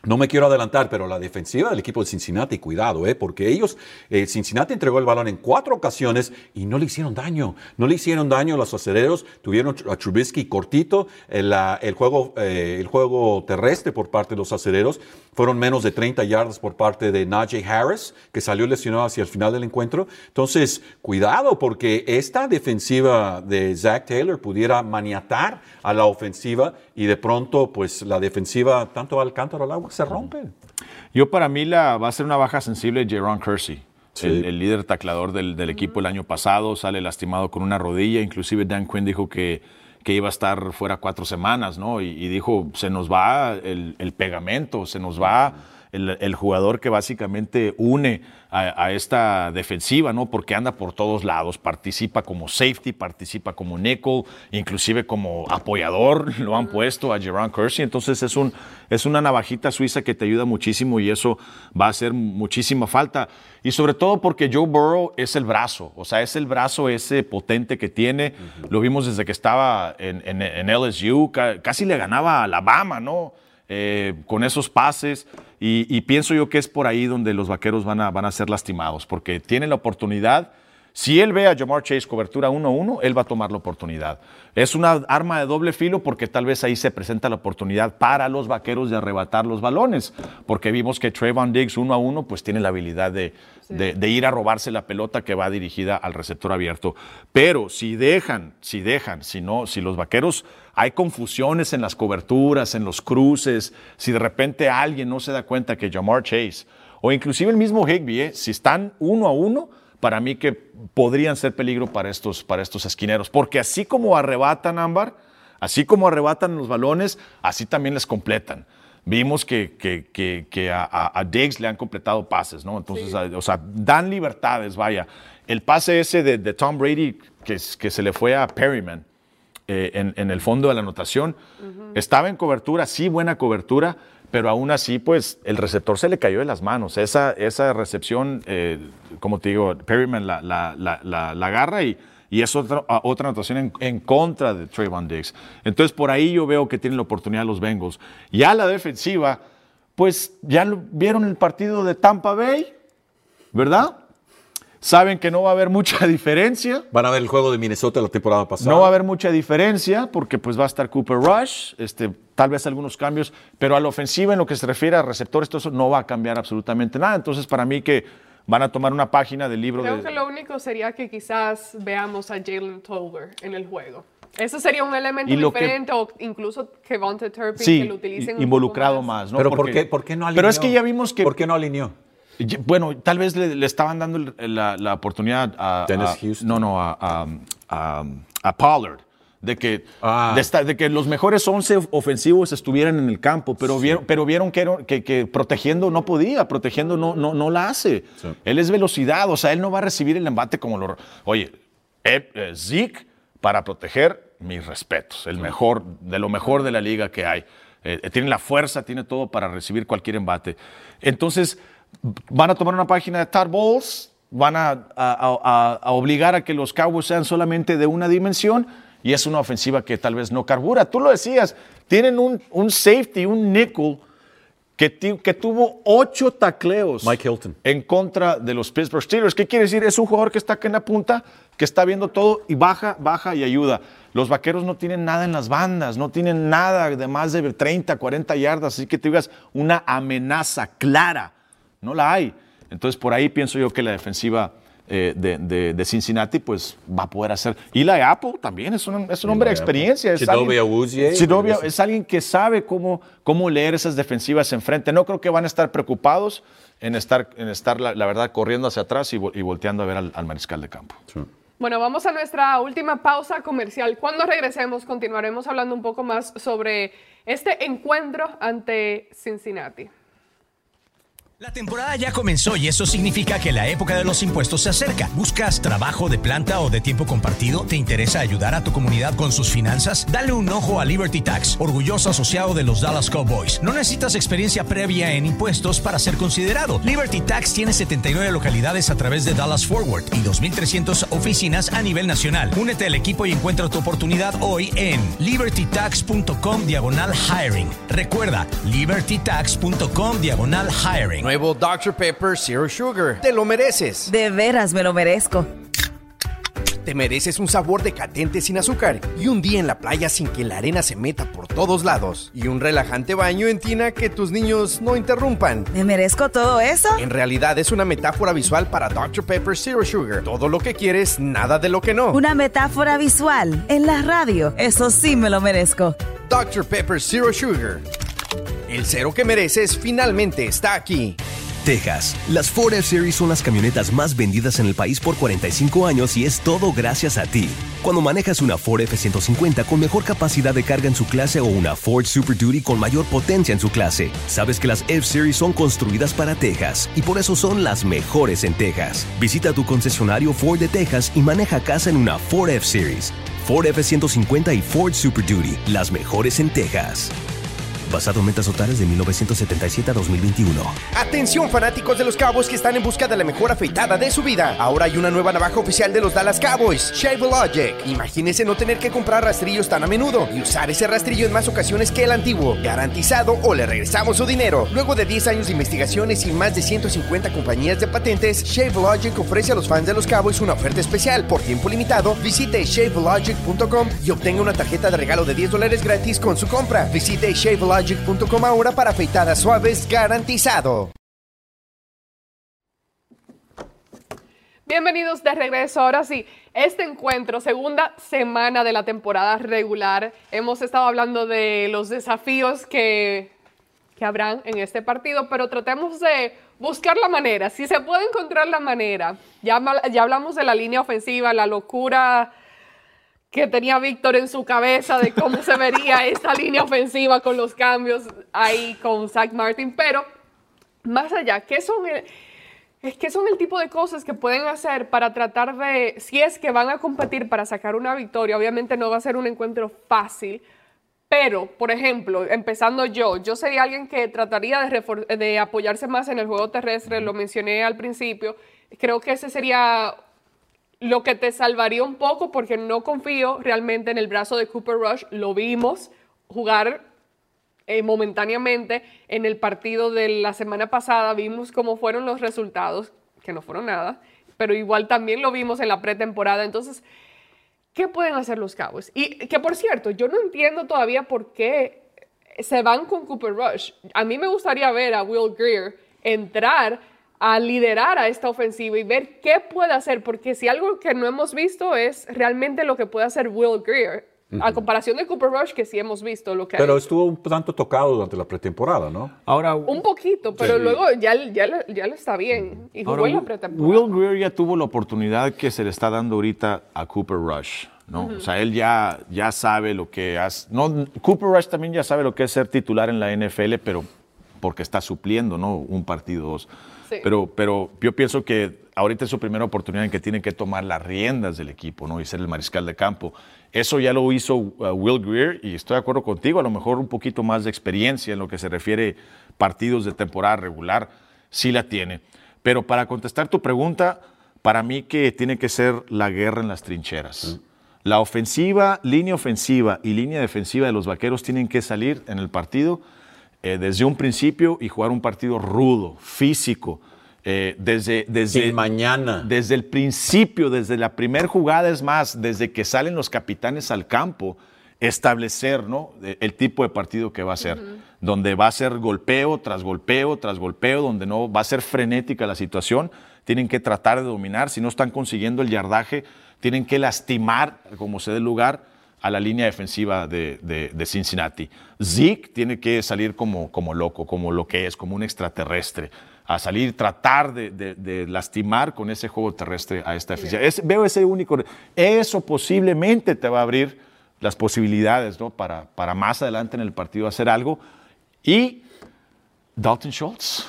no me quiero adelantar, pero la defensiva del equipo de Cincinnati, cuidado, ¿eh? porque ellos, eh, Cincinnati entregó el balón en cuatro ocasiones y no le hicieron daño. No le hicieron daño a los aceleros. Tuvieron a Trubisky cortito. El, el juego, eh, el juego terrestre por parte de los aceleros fueron menos de 30 yardas por parte de Najee Harris, que salió lesionado hacia el final del encuentro. Entonces, cuidado, porque esta defensiva de Zach Taylor pudiera maniatar a la ofensiva y de pronto, pues la defensiva tanto al cántaro al agua se rompe. Yo para mí la, va a ser una baja sensible Jaron Kersey. El, líder taclador del, equipo el año pasado sale lastimado con una rodilla. Inclusive Dan Quinn dijo que, que iba a estar fuera cuatro semanas, ¿no? Y, dijo, se nos va el, el, pegamento, se nos va el, jugador que básicamente une a, esta defensiva, ¿no? Porque anda por todos lados, participa como safety, participa como nickel, inclusive como apoyador, lo han puesto a Jerron Kersey, entonces es, un, es una navajita suiza que te ayuda muchísimo y eso va a hacer muchísima falta. Y sobre todo porque Joe Burrow es el brazo, o sea, es el brazo ese potente que tiene, lo vimos desde que estaba en, en LSU, casi le ganaba a Alabama, ¿no? Eh, con esos pases. Y, pienso yo que es por ahí donde los vaqueros van a, van a ser lastimados, porque tienen la oportunidad. Si él ve a Jamar Chase cobertura 1-1, él va a tomar la oportunidad. Es una arma de doble filo porque tal vez ahí se presenta la oportunidad para los vaqueros de arrebatar los balones, porque vimos que Trayvon Diggs 1 a 1 pues tiene la habilidad de, de, ir a robarse la pelota que va dirigida al receptor abierto. Pero si dejan, si dejan, si no, si los vaqueros hay confusiones en las coberturas, en los cruces, si de repente alguien no se da cuenta que Jamar Chase o inclusive el mismo Higby, ¿eh? si están uno a uno, para mí que podrían ser peligro para estos, para estos esquineros, porque así como arrebatan Ámbar, así como arrebatan los balones, así también les completan vimos que, que, a, Diggs le han completado pases, ¿no? Entonces, o sea, dan libertades, vaya. El pase ese de, Tom Brady que, que, se le fue a Perryman eh, en, el fondo de la anotación, estaba en cobertura, sí, buena cobertura, pero aún así, pues, el receptor se le cayó de las manos. Esa, esa recepción, eh, como te digo, Perryman la, la, la, la agarra y y es otra, otra anotación en, contra de Trayvon Diggs. Entonces, por ahí yo veo que tienen la oportunidad los Bengals. Ya la defensiva, pues ya vieron el partido de Tampa Bay, ¿verdad? Saben que no va a haber mucha diferencia. Van a ver el juego de Minnesota la temporada pasada. No va a haber mucha diferencia porque pues va a estar Cooper Rush, este, tal vez algunos cambios, pero a la ofensiva en lo que se refiere a receptores, todo eso no va a cambiar absolutamente nada. Entonces, para mí que van a tomar una página del libro. Creo que lo único sería que quizás veamos a Jalen Tolbert en el juego. Eso sería un elemento diferente o incluso que Vontae Turpin que lo utilicen involucrado más. ¿no? Pero ¿por qué, ¿por qué no alineó? Pero es que ya vimos que... ¿Por qué no alineó? Bueno, tal vez le, estaban dando la, oportunidad a... Dennis Houston. No, no, a, a Pollard de que, ah. de, que los mejores 11 ofensivos estuvieran en el campo, pero vieron, pero vieron que, que, protegiendo no podía, protegiendo no, no, no la hace. Él es velocidad, o sea, él no va a recibir el embate como lo... Oye, eh, Zeke, para proteger, mis respetos, el mejor, de lo mejor de la liga que hay. Eh, tiene la fuerza, tiene todo para recibir cualquier embate. Entonces, van a tomar una página de Tar Balls, van a, a, a obligar a que los Cowboys sean solamente de una dimensión y es una ofensiva que tal vez no carbura. Tú lo decías, tienen un, un safety, un nickel que, que, tuvo ocho tacleos Mike Hilton. en contra de los Pittsburgh Steelers. ¿Qué quiere decir? Es un jugador que está acá en la punta, que está viendo todo y baja, baja y ayuda. Los vaqueros no tienen nada en las bandas, no tienen nada de más de 30, 40 yardas, así que te digas una amenaza clara. No la hay. Entonces, por ahí pienso yo que la defensiva eh, de, Cincinnati, pues va a poder hacer. Y la Apple también es un, es un hombre de experiencia. Es alguien, es alguien que sabe cómo, cómo leer esas defensivas enfrente. No creo que van a estar preocupados en estar, en estar la, verdad, corriendo hacia atrás y, volteando a ver al, mariscal de campo. Bueno, vamos a nuestra última pausa comercial. Cuando regresemos continuaremos hablando un poco más sobre este encuentro ante Cincinnati. La temporada ya comenzó y eso significa que la época de los impuestos se acerca. ¿Buscas trabajo de planta o de tiempo compartido? ¿Te interesa ayudar a tu comunidad con sus finanzas? Dale un ojo a Liberty Tax, orgulloso asociado de los Dallas Cowboys. No necesitas experiencia previa en impuestos para ser considerado. Liberty Tax tiene 79 localidades a través de Dallas Forward y 2.300 oficinas a nivel nacional. Únete al equipo y encuentra tu oportunidad hoy en libertytax.com diagonal hiring. Recuerda, libertytax.com diagonal hiring. Nuevo Dr. Pepper Zero Sugar. Te lo mereces. De veras me lo merezco. Te mereces un sabor decadente sin azúcar y un día en la playa sin que la arena se meta por todos lados y un relajante baño en tina que tus niños no interrumpan. ¿Me merezco todo eso? En realidad es una metáfora visual para Dr. Pepper Zero Sugar. Todo lo que quieres, nada de lo que no. Una metáfora visual en la radio. Eso sí me lo merezco. Dr. Pepper Zero Sugar. El cero que mereces finalmente está aquí. Texas. Las Ford F-Series son las camionetas más vendidas en el país por 45 años y es todo gracias a ti. Cuando manejas una Ford F-150 con mejor capacidad de carga en su clase o una Ford Super Duty con mayor potencia en su clase, sabes que las F-Series son construidas para Texas y por eso son las mejores en Texas. Visita tu concesionario Ford de Texas y maneja casa en una Ford F-Series. Ford F-150 y Ford Super Duty, las mejores en Texas. Basado en metas totales de 1977 a 2021. Atención fanáticos de los Cowboys que están en busca de la mejor afeitada de su vida. Ahora hay una nueva navaja oficial de los Dallas Cowboys, Shave Logic. Imagínese no tener que comprar rastrillos tan a menudo y usar ese rastrillo en más ocasiones que el antiguo. Garantizado o le regresamos su dinero. Luego de 10 años de investigaciones y más de 150 compañías de patentes, Shave Logic ofrece a los fans de los Cowboys una oferta especial. Por tiempo limitado, visite shavelogic.com y obtenga una tarjeta de regalo de 10 dólares gratis con su compra. Visite shavelogic.com ahora para afeitadas suaves garantizado. Bienvenidos de regreso. Ahora sí, este encuentro, segunda semana de la temporada regular, hemos estado hablando de los desafíos que, que habrán en este partido, pero tratemos de buscar la manera, si se puede encontrar la manera. Ya, ya hablamos de la línea ofensiva, la locura que tenía Víctor en su cabeza de cómo se vería esta línea ofensiva con los cambios ahí con Zach Martin, pero más allá, ¿qué son el, es que son el tipo de cosas que pueden hacer para tratar de, si es que van a competir para sacar una victoria, obviamente no va a ser un encuentro fácil, pero, por ejemplo, empezando yo, yo sería alguien que trataría de, de apoyarse más en el juego terrestre, lo mencioné al principio, creo que ese sería lo que te salvaría un poco porque no confío realmente en el brazo de Cooper Rush. Lo vimos jugar eh, momentáneamente en el partido de la semana pasada. Vimos cómo fueron los resultados, que no fueron nada, pero igual también lo vimos en la pretemporada. Entonces, ¿qué pueden hacer los Cowboys? Y que por cierto, yo no entiendo todavía por qué se van con Cooper Rush. A mí me gustaría ver a Will Greer entrar a liderar a esta ofensiva y ver qué puede hacer, porque si algo que no hemos visto es realmente lo que puede hacer Will Greer, a comparación de Cooper Rush, que sí hemos visto lo que Pero estuvo un tanto tocado durante la pretemporada, ¿no? Ahora, un poquito, pero luego ya, ya, ya le está bien. Y jugó en la pretemporada. Will Greer ya tuvo la oportunidad que se le está dando ahorita a Cooper Rush. ¿no? O sea, él ya, ya sabe lo que hace. No, Cooper Rush también ya sabe lo que es ser titular en la NFL, pero porque está supliendo, ¿no? Un partido, dos. Pero, pero yo pienso que ahorita es su primera oportunidad en que tiene que tomar las riendas del equipo ¿no? y ser el mariscal de campo. Eso ya lo hizo uh, Will Greer y estoy de acuerdo contigo, a lo mejor un poquito más de experiencia en lo que se refiere partidos de temporada regular, sí la tiene. Pero para contestar tu pregunta, para mí que tiene que ser la guerra en las trincheras. La ofensiva, línea ofensiva y línea defensiva de los vaqueros tienen que salir en el partido eh, desde un principio y jugar un partido rudo, físico. Eh, desde, desde mañana. Desde el principio, desde la primera jugada, es más, desde que salen los capitanes al campo, establecer ¿no? el tipo de partido que va a ser, donde va a ser golpeo tras golpeo tras golpeo, donde no va a ser frenética la situación, tienen que tratar de dominar, si no están consiguiendo el yardaje, tienen que lastimar como se dé lugar a la línea defensiva de, Cincinnati. Zeke tiene que salir como, como loco, como lo que es, como un extraterrestre, a salir, tratar de, lastimar con ese juego terrestre a esta defensiva. veo ese único. Eso posiblemente te va a abrir las posibilidades ¿no? para, para más adelante en el partido hacer algo. Y Dalton Schultz.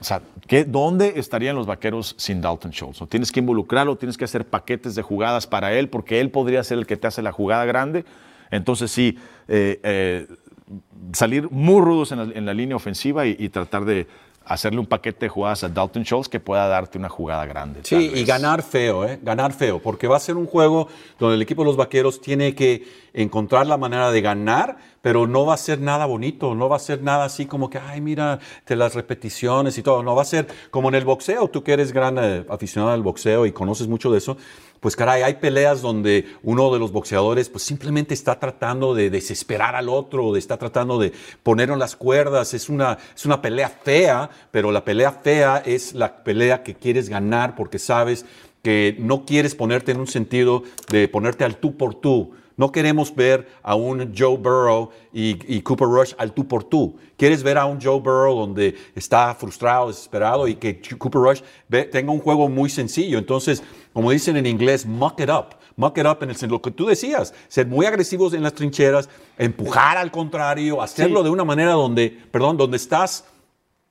O sea, ¿qué, ¿dónde estarían los vaqueros sin Dalton Schultz? ¿No? Tienes que involucrarlo, tienes que hacer paquetes de jugadas para él, porque él podría ser el que te hace la jugada grande. Entonces, sí, eh, eh, salir muy rudos en la, en la línea ofensiva y, y tratar de hacerle un paquete de jugadas a Dalton Schultz que pueda darte una jugada grande. Sí, y ganar feo, ¿eh? Ganar feo, porque va a ser un juego donde el equipo de los vaqueros tiene que encontrar la manera de ganar, pero no va a ser nada bonito, no va a ser nada así como que, ay, mira, de las repeticiones y todo. No va a ser como en el boxeo, tú que eres gran eh, aficionado al boxeo y conoces mucho de eso. Pues caray, hay peleas donde uno de los boxeadores pues simplemente está tratando de desesperar al otro, de está tratando de ponerlo en las cuerdas. Es una, es una pelea fea, pero la pelea fea es la pelea que quieres ganar porque sabes que no quieres ponerte en un sentido de ponerte al tú por tú. No queremos ver a un Joe Burrow y, y Cooper Rush al tú por tú. Quieres ver a un Joe Burrow donde está frustrado, desesperado y que Cooper Rush ve- tenga un juego muy sencillo. Entonces, como dicen en inglés, muck it up. Muck it up en el lo que tú decías, ser muy agresivos en las trincheras, empujar al contrario, hacerlo de una manera donde, perdón, donde estás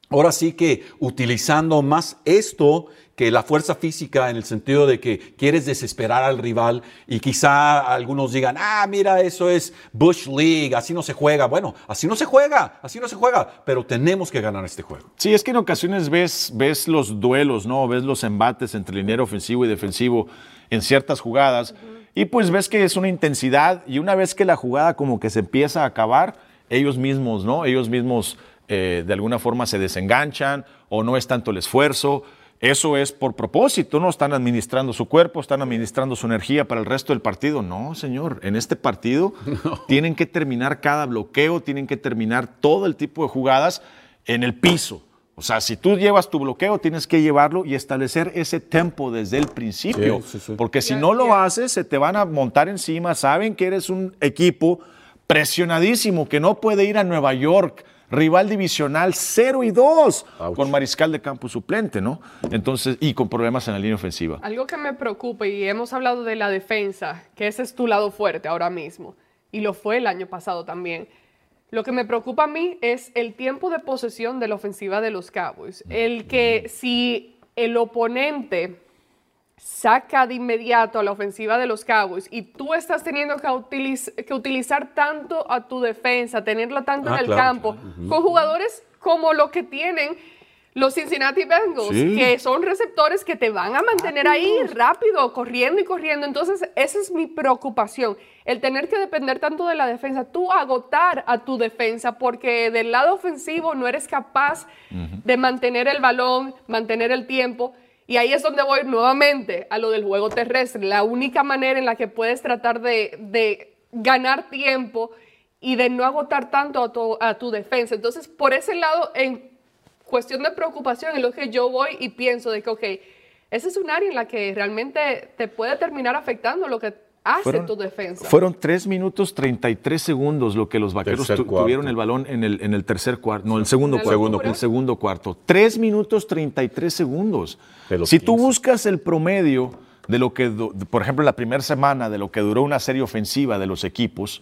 ahora sí que utilizando más esto que la fuerza física en el sentido de que quieres desesperar al rival y quizá algunos digan, ah, mira, eso es Bush League, así no se juega. Bueno, así no se juega, así no se juega, pero tenemos que ganar este juego. Sí, es que en ocasiones ves, ves los duelos, ¿no? Ves los embates entre liniero ofensivo y defensivo en ciertas jugadas. Y pues ves que es una intensidad y una vez que la jugada como que se empieza a acabar, ellos mismos, ¿no? Ellos mismos eh, de alguna forma se desenganchan o no es tanto el esfuerzo. Eso es por propósito, no están administrando su cuerpo, están administrando su energía para el resto del partido. No, señor, en este partido tienen que terminar cada bloqueo, tienen que terminar todo el tipo de jugadas en el piso. O sea, si tú llevas tu bloqueo, tienes que llevarlo y establecer ese tempo desde el principio. Sí, sí, sí. Porque si no lo haces, se te van a montar encima. Saben que eres un equipo presionadísimo, que no puede ir a Nueva York, rival divisional 0 y 2, con mariscal de campo suplente, ¿no? Entonces, y con problemas en la línea ofensiva. Algo que me preocupa, y hemos hablado de la defensa, que ese es tu lado fuerte ahora mismo, y lo fue el año pasado también. Lo que me preocupa a mí es el tiempo de posesión de la ofensiva de los Cowboys. El que si el oponente saca de inmediato a la ofensiva de los Cowboys y tú estás teniendo que, utiliz- que utilizar tanto a tu defensa, tenerla tanto Ah, en el claro, campo, con jugadores como lo que tienen los Cincinnati Bengals, Sí. que son receptores que te van a mantener ahí rápido, corriendo y corriendo. Entonces, esa es mi preocupación, el tener que depender tanto de la defensa, tú agotar a tu defensa, porque del lado ofensivo no eres capaz de mantener el balón, mantener el tiempo. Y ahí es donde voy nuevamente a lo del juego terrestre. La única manera en la que puedes tratar de, ganar tiempo y de no agotar tanto a tu, defensa. Entonces, por ese lado, en cuestión de preocupación en lo que yo voy y pienso de que, ok, ese es un área en la que realmente te puede terminar afectando lo que hace tu defensa. Fueron 3 minutos 33 segundos lo que los vaqueros tu- tuvieron el balón en el, en el tercer cuarto, no, el segundo cuarto. El segundo cuarto. 3 minutos 33 segundos. Si tú 15. buscas el promedio de lo que, por ejemplo, la primera semana de lo que duró una serie ofensiva de los equipos,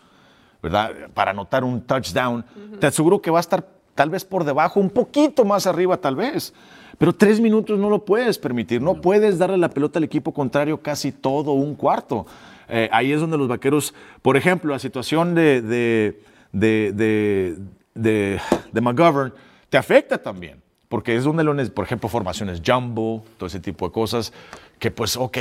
¿verdad? Para anotar un touchdown, te aseguro que va a estar tal vez por debajo, un poquito más arriba tal vez. Pero tres minutos no lo puedes permitir, no puedes darle la pelota al equipo contrario casi todo un cuarto. Eh, ahí es donde los vaqueros, por ejemplo, la situación de, de, de, de, McGovern te afecta también, porque es donde lo, por ejemplo, formaciones jumbo, todo ese tipo de cosas, que pues, ok,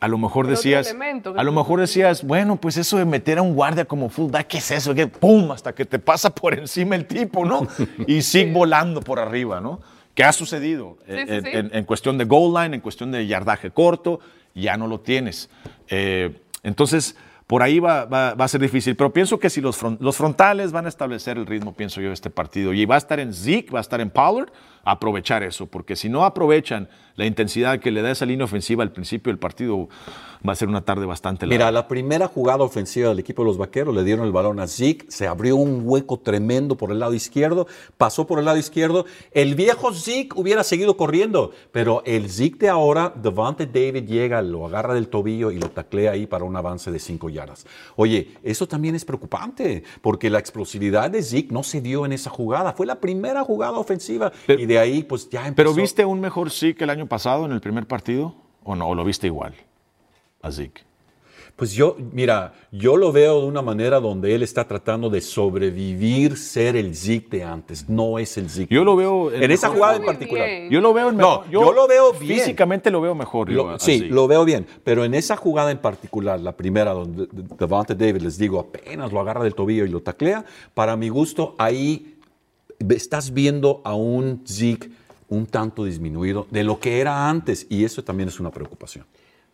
a lo mejor decías, elemento a lo mejor decías, bueno, pues eso de meter a un guardia como fullback, ¿qué es eso? Que pum, hasta que te pasa por encima el tipo, ¿no? Y sigue volando por arriba, ¿no? ¿Qué ha sucedido? Sí, en, sí, sí. en- en cuestión de goal line, en cuestión de yardaje corto, ya no lo tienes. Eh, entonces, por ahí va, va- va a ser difícil. Pero pienso que si los, fron- los frontales van a establecer el ritmo, pienso yo, de este partido. Y va a estar en Zeke, va a estar en Pollard, aprovechar eso. Porque si no aprovechan la intensidad que le da esa línea ofensiva al principio del partido, va a ser una tarde bastante larga. Mira, la primera jugada ofensiva del equipo de los Vaqueros le dieron el balón a Zeke, se abrió un hueco tremendo por el lado izquierdo, pasó por el lado izquierdo. El viejo Zeke hubiera seguido corriendo, pero el Zeke de ahora, Devante David llega, lo agarra del tobillo y lo taclea ahí para un avance de cinco yardas. Oye, eso también es preocupante, porque la explosividad de Zeke no se dio en esa jugada. Fue la primera jugada ofensiva y de ahí pues ya empezó. ¿Pero viste un mejor Zeke el año pasado en el primer partido? ¿O no? ¿O lo viste igual a Zeke? Pues yo, mira, yo lo veo de una manera donde él está tratando de sobrevivir, ser el Zeke de antes. No es el Zeke. Yo lo veo en esa jugada en particular. bien. Yo lo veo en No, mejor- yo lo veo bien. Físicamente lo veo mejor. Lo- sí, lo veo bien, pero en esa jugada en particular, la primera donde Devonta David, les digo, apenas lo agarra del tobillo y lo taclea, para mi gusto, ahí estás viendo a un Zeke un tanto disminuido de lo que era antes y eso también es una preocupación.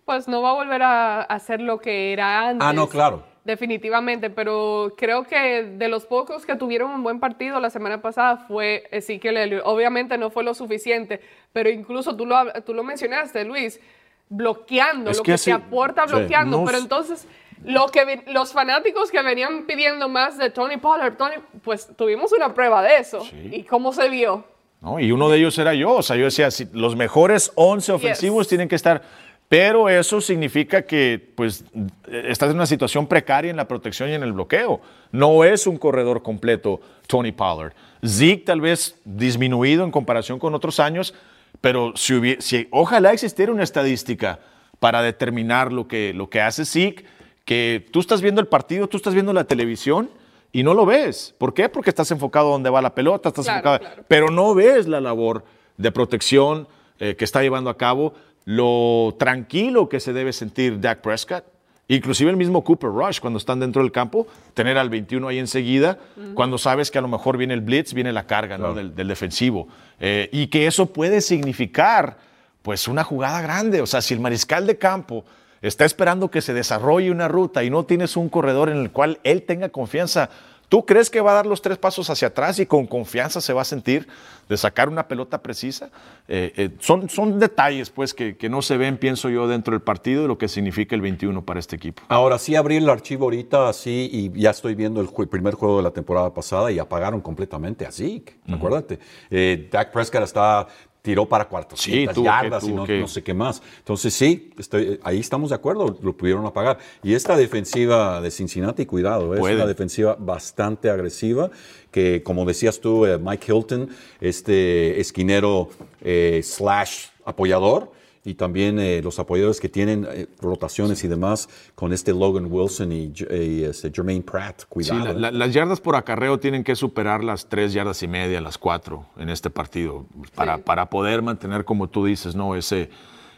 Pues no va a volver a hacer lo que era antes. Ah, no, claro. Definitivamente, pero creo que de los pocos que tuvieron un buen partido la semana pasada fue Ezekiel Elliott. Obviamente no fue lo suficiente, pero incluso tú lo, tú lo mencionaste, Luis, bloqueando, Es lo que se aporta sí, bloqueando. no pero entonces, lo que los fanáticos que venían pidiendo más de Tony Pollard, Tony, pues tuvimos una prueba de eso. ¿Y cómo se vio? ¿no? Y uno de ellos era yo. O sea, yo decía, si los mejores 11 ofensivos Yes. tienen que estar. Pero eso significa que pues, estás en una situación precaria en la protección y en el bloqueo. No es un corredor completo Tony Pollard. Zeke tal vez disminuido en comparación con otros años, pero si, hubie- si ojalá existiera una estadística para determinar lo que, lo que hace Zeke, que tú estás viendo el partido, tú estás viendo la televisión y no lo ves. ¿Por qué? Porque estás enfocado donde va la pelota, estás Claro, enfocado, claro. pero no ves la labor de protección eh, que está llevando a cabo, lo tranquilo que se debe sentir Dak Prescott, inclusive el mismo Cooper Rush cuando están dentro del campo, tener al 21 ahí enseguida, cuando sabes que a lo mejor viene el blitz, viene la carga ¿no? del, del defensivo, Eh, y que eso puede significar pues una jugada grande, o sea, si el mariscal de campo está esperando que se desarrolle una ruta y no tienes un corredor en el cual él tenga confianza, ¿tú crees que va a dar los tres pasos hacia atrás y con confianza se va a sentir de sacar una pelota precisa? Eh, eh, son, son detalles pues que, que no se ven, pienso yo, dentro del partido de lo que significa el 21 para este equipo. Ahora sí abrí el archivo ahorita así y ya estoy viendo el, primer juego de la temporada pasada y apagaron completamente a Zeke. Acuérdate, eh, Dak Prescott está tiró para 400 Sí, tuvo que- yardas y no, que- no sé qué más. Entonces sí, estoy, ahí estamos de acuerdo, lo pudieron apagar. Y esta defensiva de Cincinnati, cuidado, es Puede. una defensiva bastante agresiva que, como decías tú, eh, Mike Hilton, este esquinero eh, slash apoyador, y también eh, los apoyadores que tienen eh, rotaciones y demás con este Logan Wilson y, y, este Jermaine Pratt. Sí, Cuidado. la- eh. la- las yardas por acarreo tienen que superar las tres yardas y media, las cuatro en este partido, para, para poder mantener, como tú dices, ¿no? ese,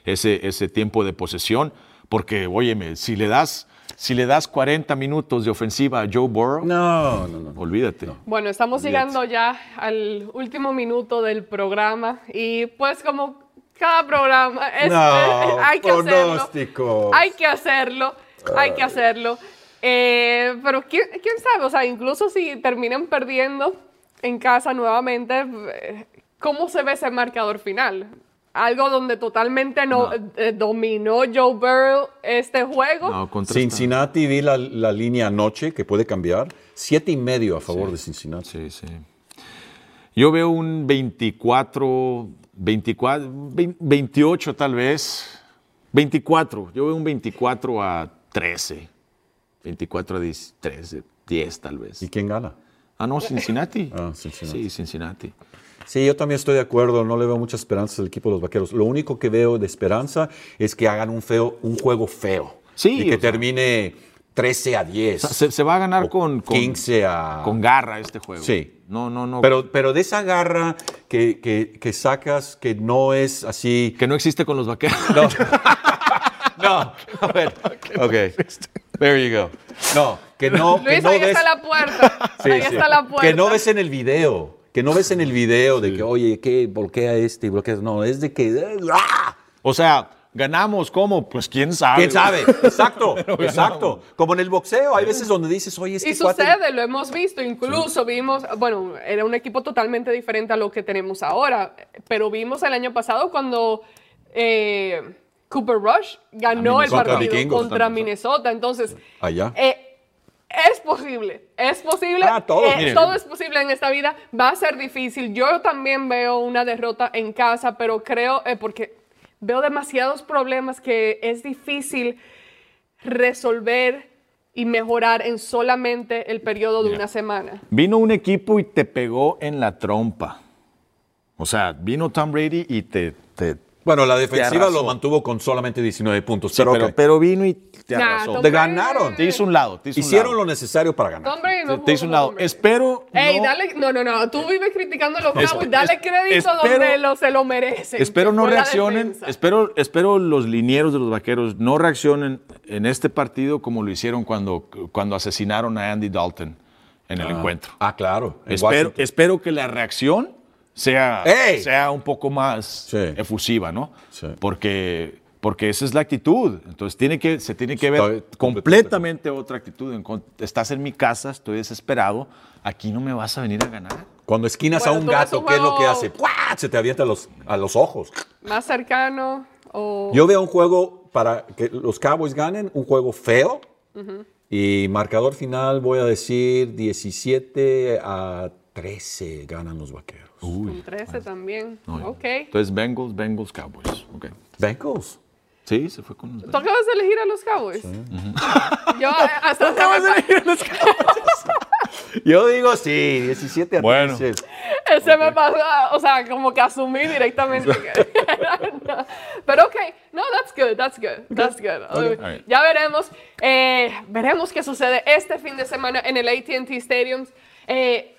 ese, ese tiempo de posesión. Porque, óyeme, si le das, si le das 40 minutos de ofensiva a Joe Burrow, no, no, no. olvídate. Bueno, estamos llegando ya al último minuto del programa y pues como cada programa es, No, hay que hacerlo. Hay que hacerlo, hay que hacerlo. Eh, pero ¿quién, quién sabe, o sea, incluso si terminan perdiendo en casa nuevamente, eh, ¿cómo se ve ese marcador final? Algo donde totalmente no, eh, dominó Joe Burrow este juego. No, Cincinnati, vi la, la línea anoche que puede cambiar. Siete y medio a favor de Cincinnati. Sí, sí. Yo veo un 24, 24, 20 28 tal vez. 24. Yo veo un 24 a 13. 24 a 10, 13, 10 tal vez. ¿Y quién gana? Ah, no, Cincinnati. Ah, Cincinnati. Sí, Cincinnati. Sí, yo también estoy de acuerdo, no le veo muchas esperanzas al equipo de los vaqueros. Lo único que veo de esperanza es que hagan un, feo, un juego feo. Sí, Y que o sea. Termine 13 a 10. O sea, se, se va a ganar O con, con, 15 a. con garra este juego. Sí. No, no, no. Pero, pero de esa garra que, que, que sacas que no es así. que no existe con los vaqueros. No. no. A ver. Ok. There you go. No, que no. que Luis, no ahí ves- está la puerta. Sí, ahí sí. está la puerta. Que no ves en el video. Que no ves en el video de que, oye, ¿qué? Bloquea este y bloquea. No, es de que. ¡ah! O sea, ganamos, ¿cómo? Pues quién sabe. ¿Quién sabe? Exacto, exacto. Como en el boxeo, hay veces donde dices, oye, es que Y cuate- sucede, lo hemos visto, incluso vimos, bueno, era un equipo totalmente diferente a lo que tenemos ahora, pero vimos el año pasado cuando eh, Cooper Rush ganó el partido Contra Vikingos. contra Minnesota, entonces Allá. eh, es posible, es posible, Ah, todo, eh, todo es posible en esta vida, va a ser difícil, yo también veo una derrota en casa, pero creo, eh, porque veo demasiados problemas que es difícil resolver y mejorar en solamente el periodo de una semana. Vino un equipo y te pegó en la trompa. O sea, vino Tom Brady y te... te Bueno, la defensiva lo mantuvo con solamente 19 puntos. sí, pero, pero, ok. pero vino y te Nah, arrasó. Te ganaron. Te hizo un lado. Te hizo un Hicieron lado. lo necesario para ganar. Tom Brady no Te- hizo un lado. Espero. Ey, no- dale, no, no, no, tú vives criticando a los Cowboys, dale crédito espero- donde lo, se lo merecen. Espero no reaccionen, espero, espero los linieros de los vaqueros no reaccionen en este partido como lo hicieron cuando, cuando asesinaron a Andy Dalton en el encuentro. Ah, claro. Espero, espero que la reacción sea, ¡Ey! sea un poco más Sí. efusiva, ¿no? Sí. Porque, porque esa es la actitud. Entonces tiene que, se tiene que ver Estoy completamente otra actitud. Estás en mi casa, estoy desesperado. Aquí no me vas a venir a ganar. Cuando esquinas Bueno, a un gato, un ¿qué es lo que hace? ¡Pua! Se te avienta a los, a los ojos. Más cercano o... Yo veo un juego para que los Cowboys ganen, un juego feo. Y marcador final, voy a decir 17 a 13 ganan los vaqueros. Con 13 también. ok. Entonces Bengals, Bengals, Cowboys. Ok. Bengals. Sí, se fue con los ¿Tú acabas de elegir a los Cowboys? Yo eh, hasta se me, Yo digo sí, 17 a Bueno. 13. se me pasó, o sea, como que asumí directamente. que- No. Pero ok, no, that's good, that's good, that's good. Alright. Ya veremos, eh, veremos qué sucede este fin de semana en el AT&T Stadium. Eh,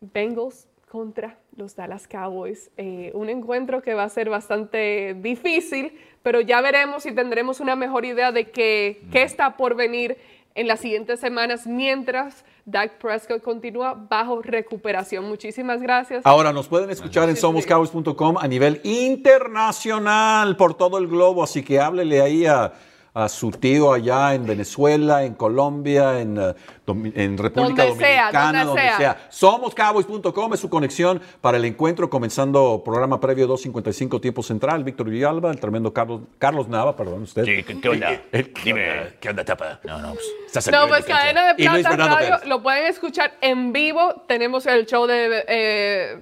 Bengals contra los Dallas Cowboys. Eh, un encuentro que va a ser bastante difícil, pero ya veremos y tendremos una mejor idea de qué, qué está por venir en las siguientes semanas mientras Dak Prescott continúa bajo recuperación. Muchísimas gracias. Ahora nos pueden escuchar en somoscowboys.com a nivel internacional por todo el globo, así que háblele ahí a, a su tío allá en Venezuela, en Colombia, en, eh, en República Donde sea, Dominicana, donde donde sea. sea. Somoscowboys.com es su conexión para el encuentro, comenzando programa previo 2.55 tiempo central. Víctor Villalba, el tremendo Carlos, Carlos Nava, perdón usted. Sí, ¿qué, qué onda? Dime, ¿qué onda, tapa? No, no, pues, estás No, pues de Cadena de Y Luis Plata Fernando Radio lo pueden escuchar en vivo. Tenemos el show de eh,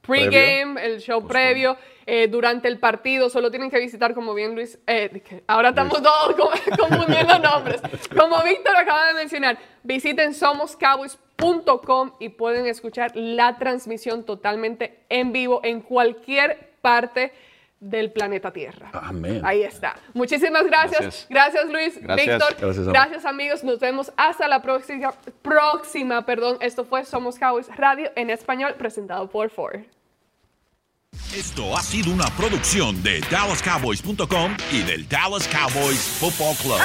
pregame, el show previo, eh, durante el partido. Solo tienen que visitar, como bien Luis, eh, ahora estamos todos co- confundiendo nombres. Como Víctor acaba de mencionar, visiten somoscowboys.com y pueden escuchar la transmisión totalmente en vivo en cualquier parte del planeta Tierra. Amén. Ahí está. Muchísimas gracias. Gracias. Gracias, Luis. Gracias. Víctor. Gracias. Gracias, amigos. Nos vemos hasta la próxima. Próxima, perdón. Esto fue Somos Cowboys Radio en español, presentado por Ford. Esto ha sido una producción de DallasCowboys.com y del Dallas Cowboys Football Club.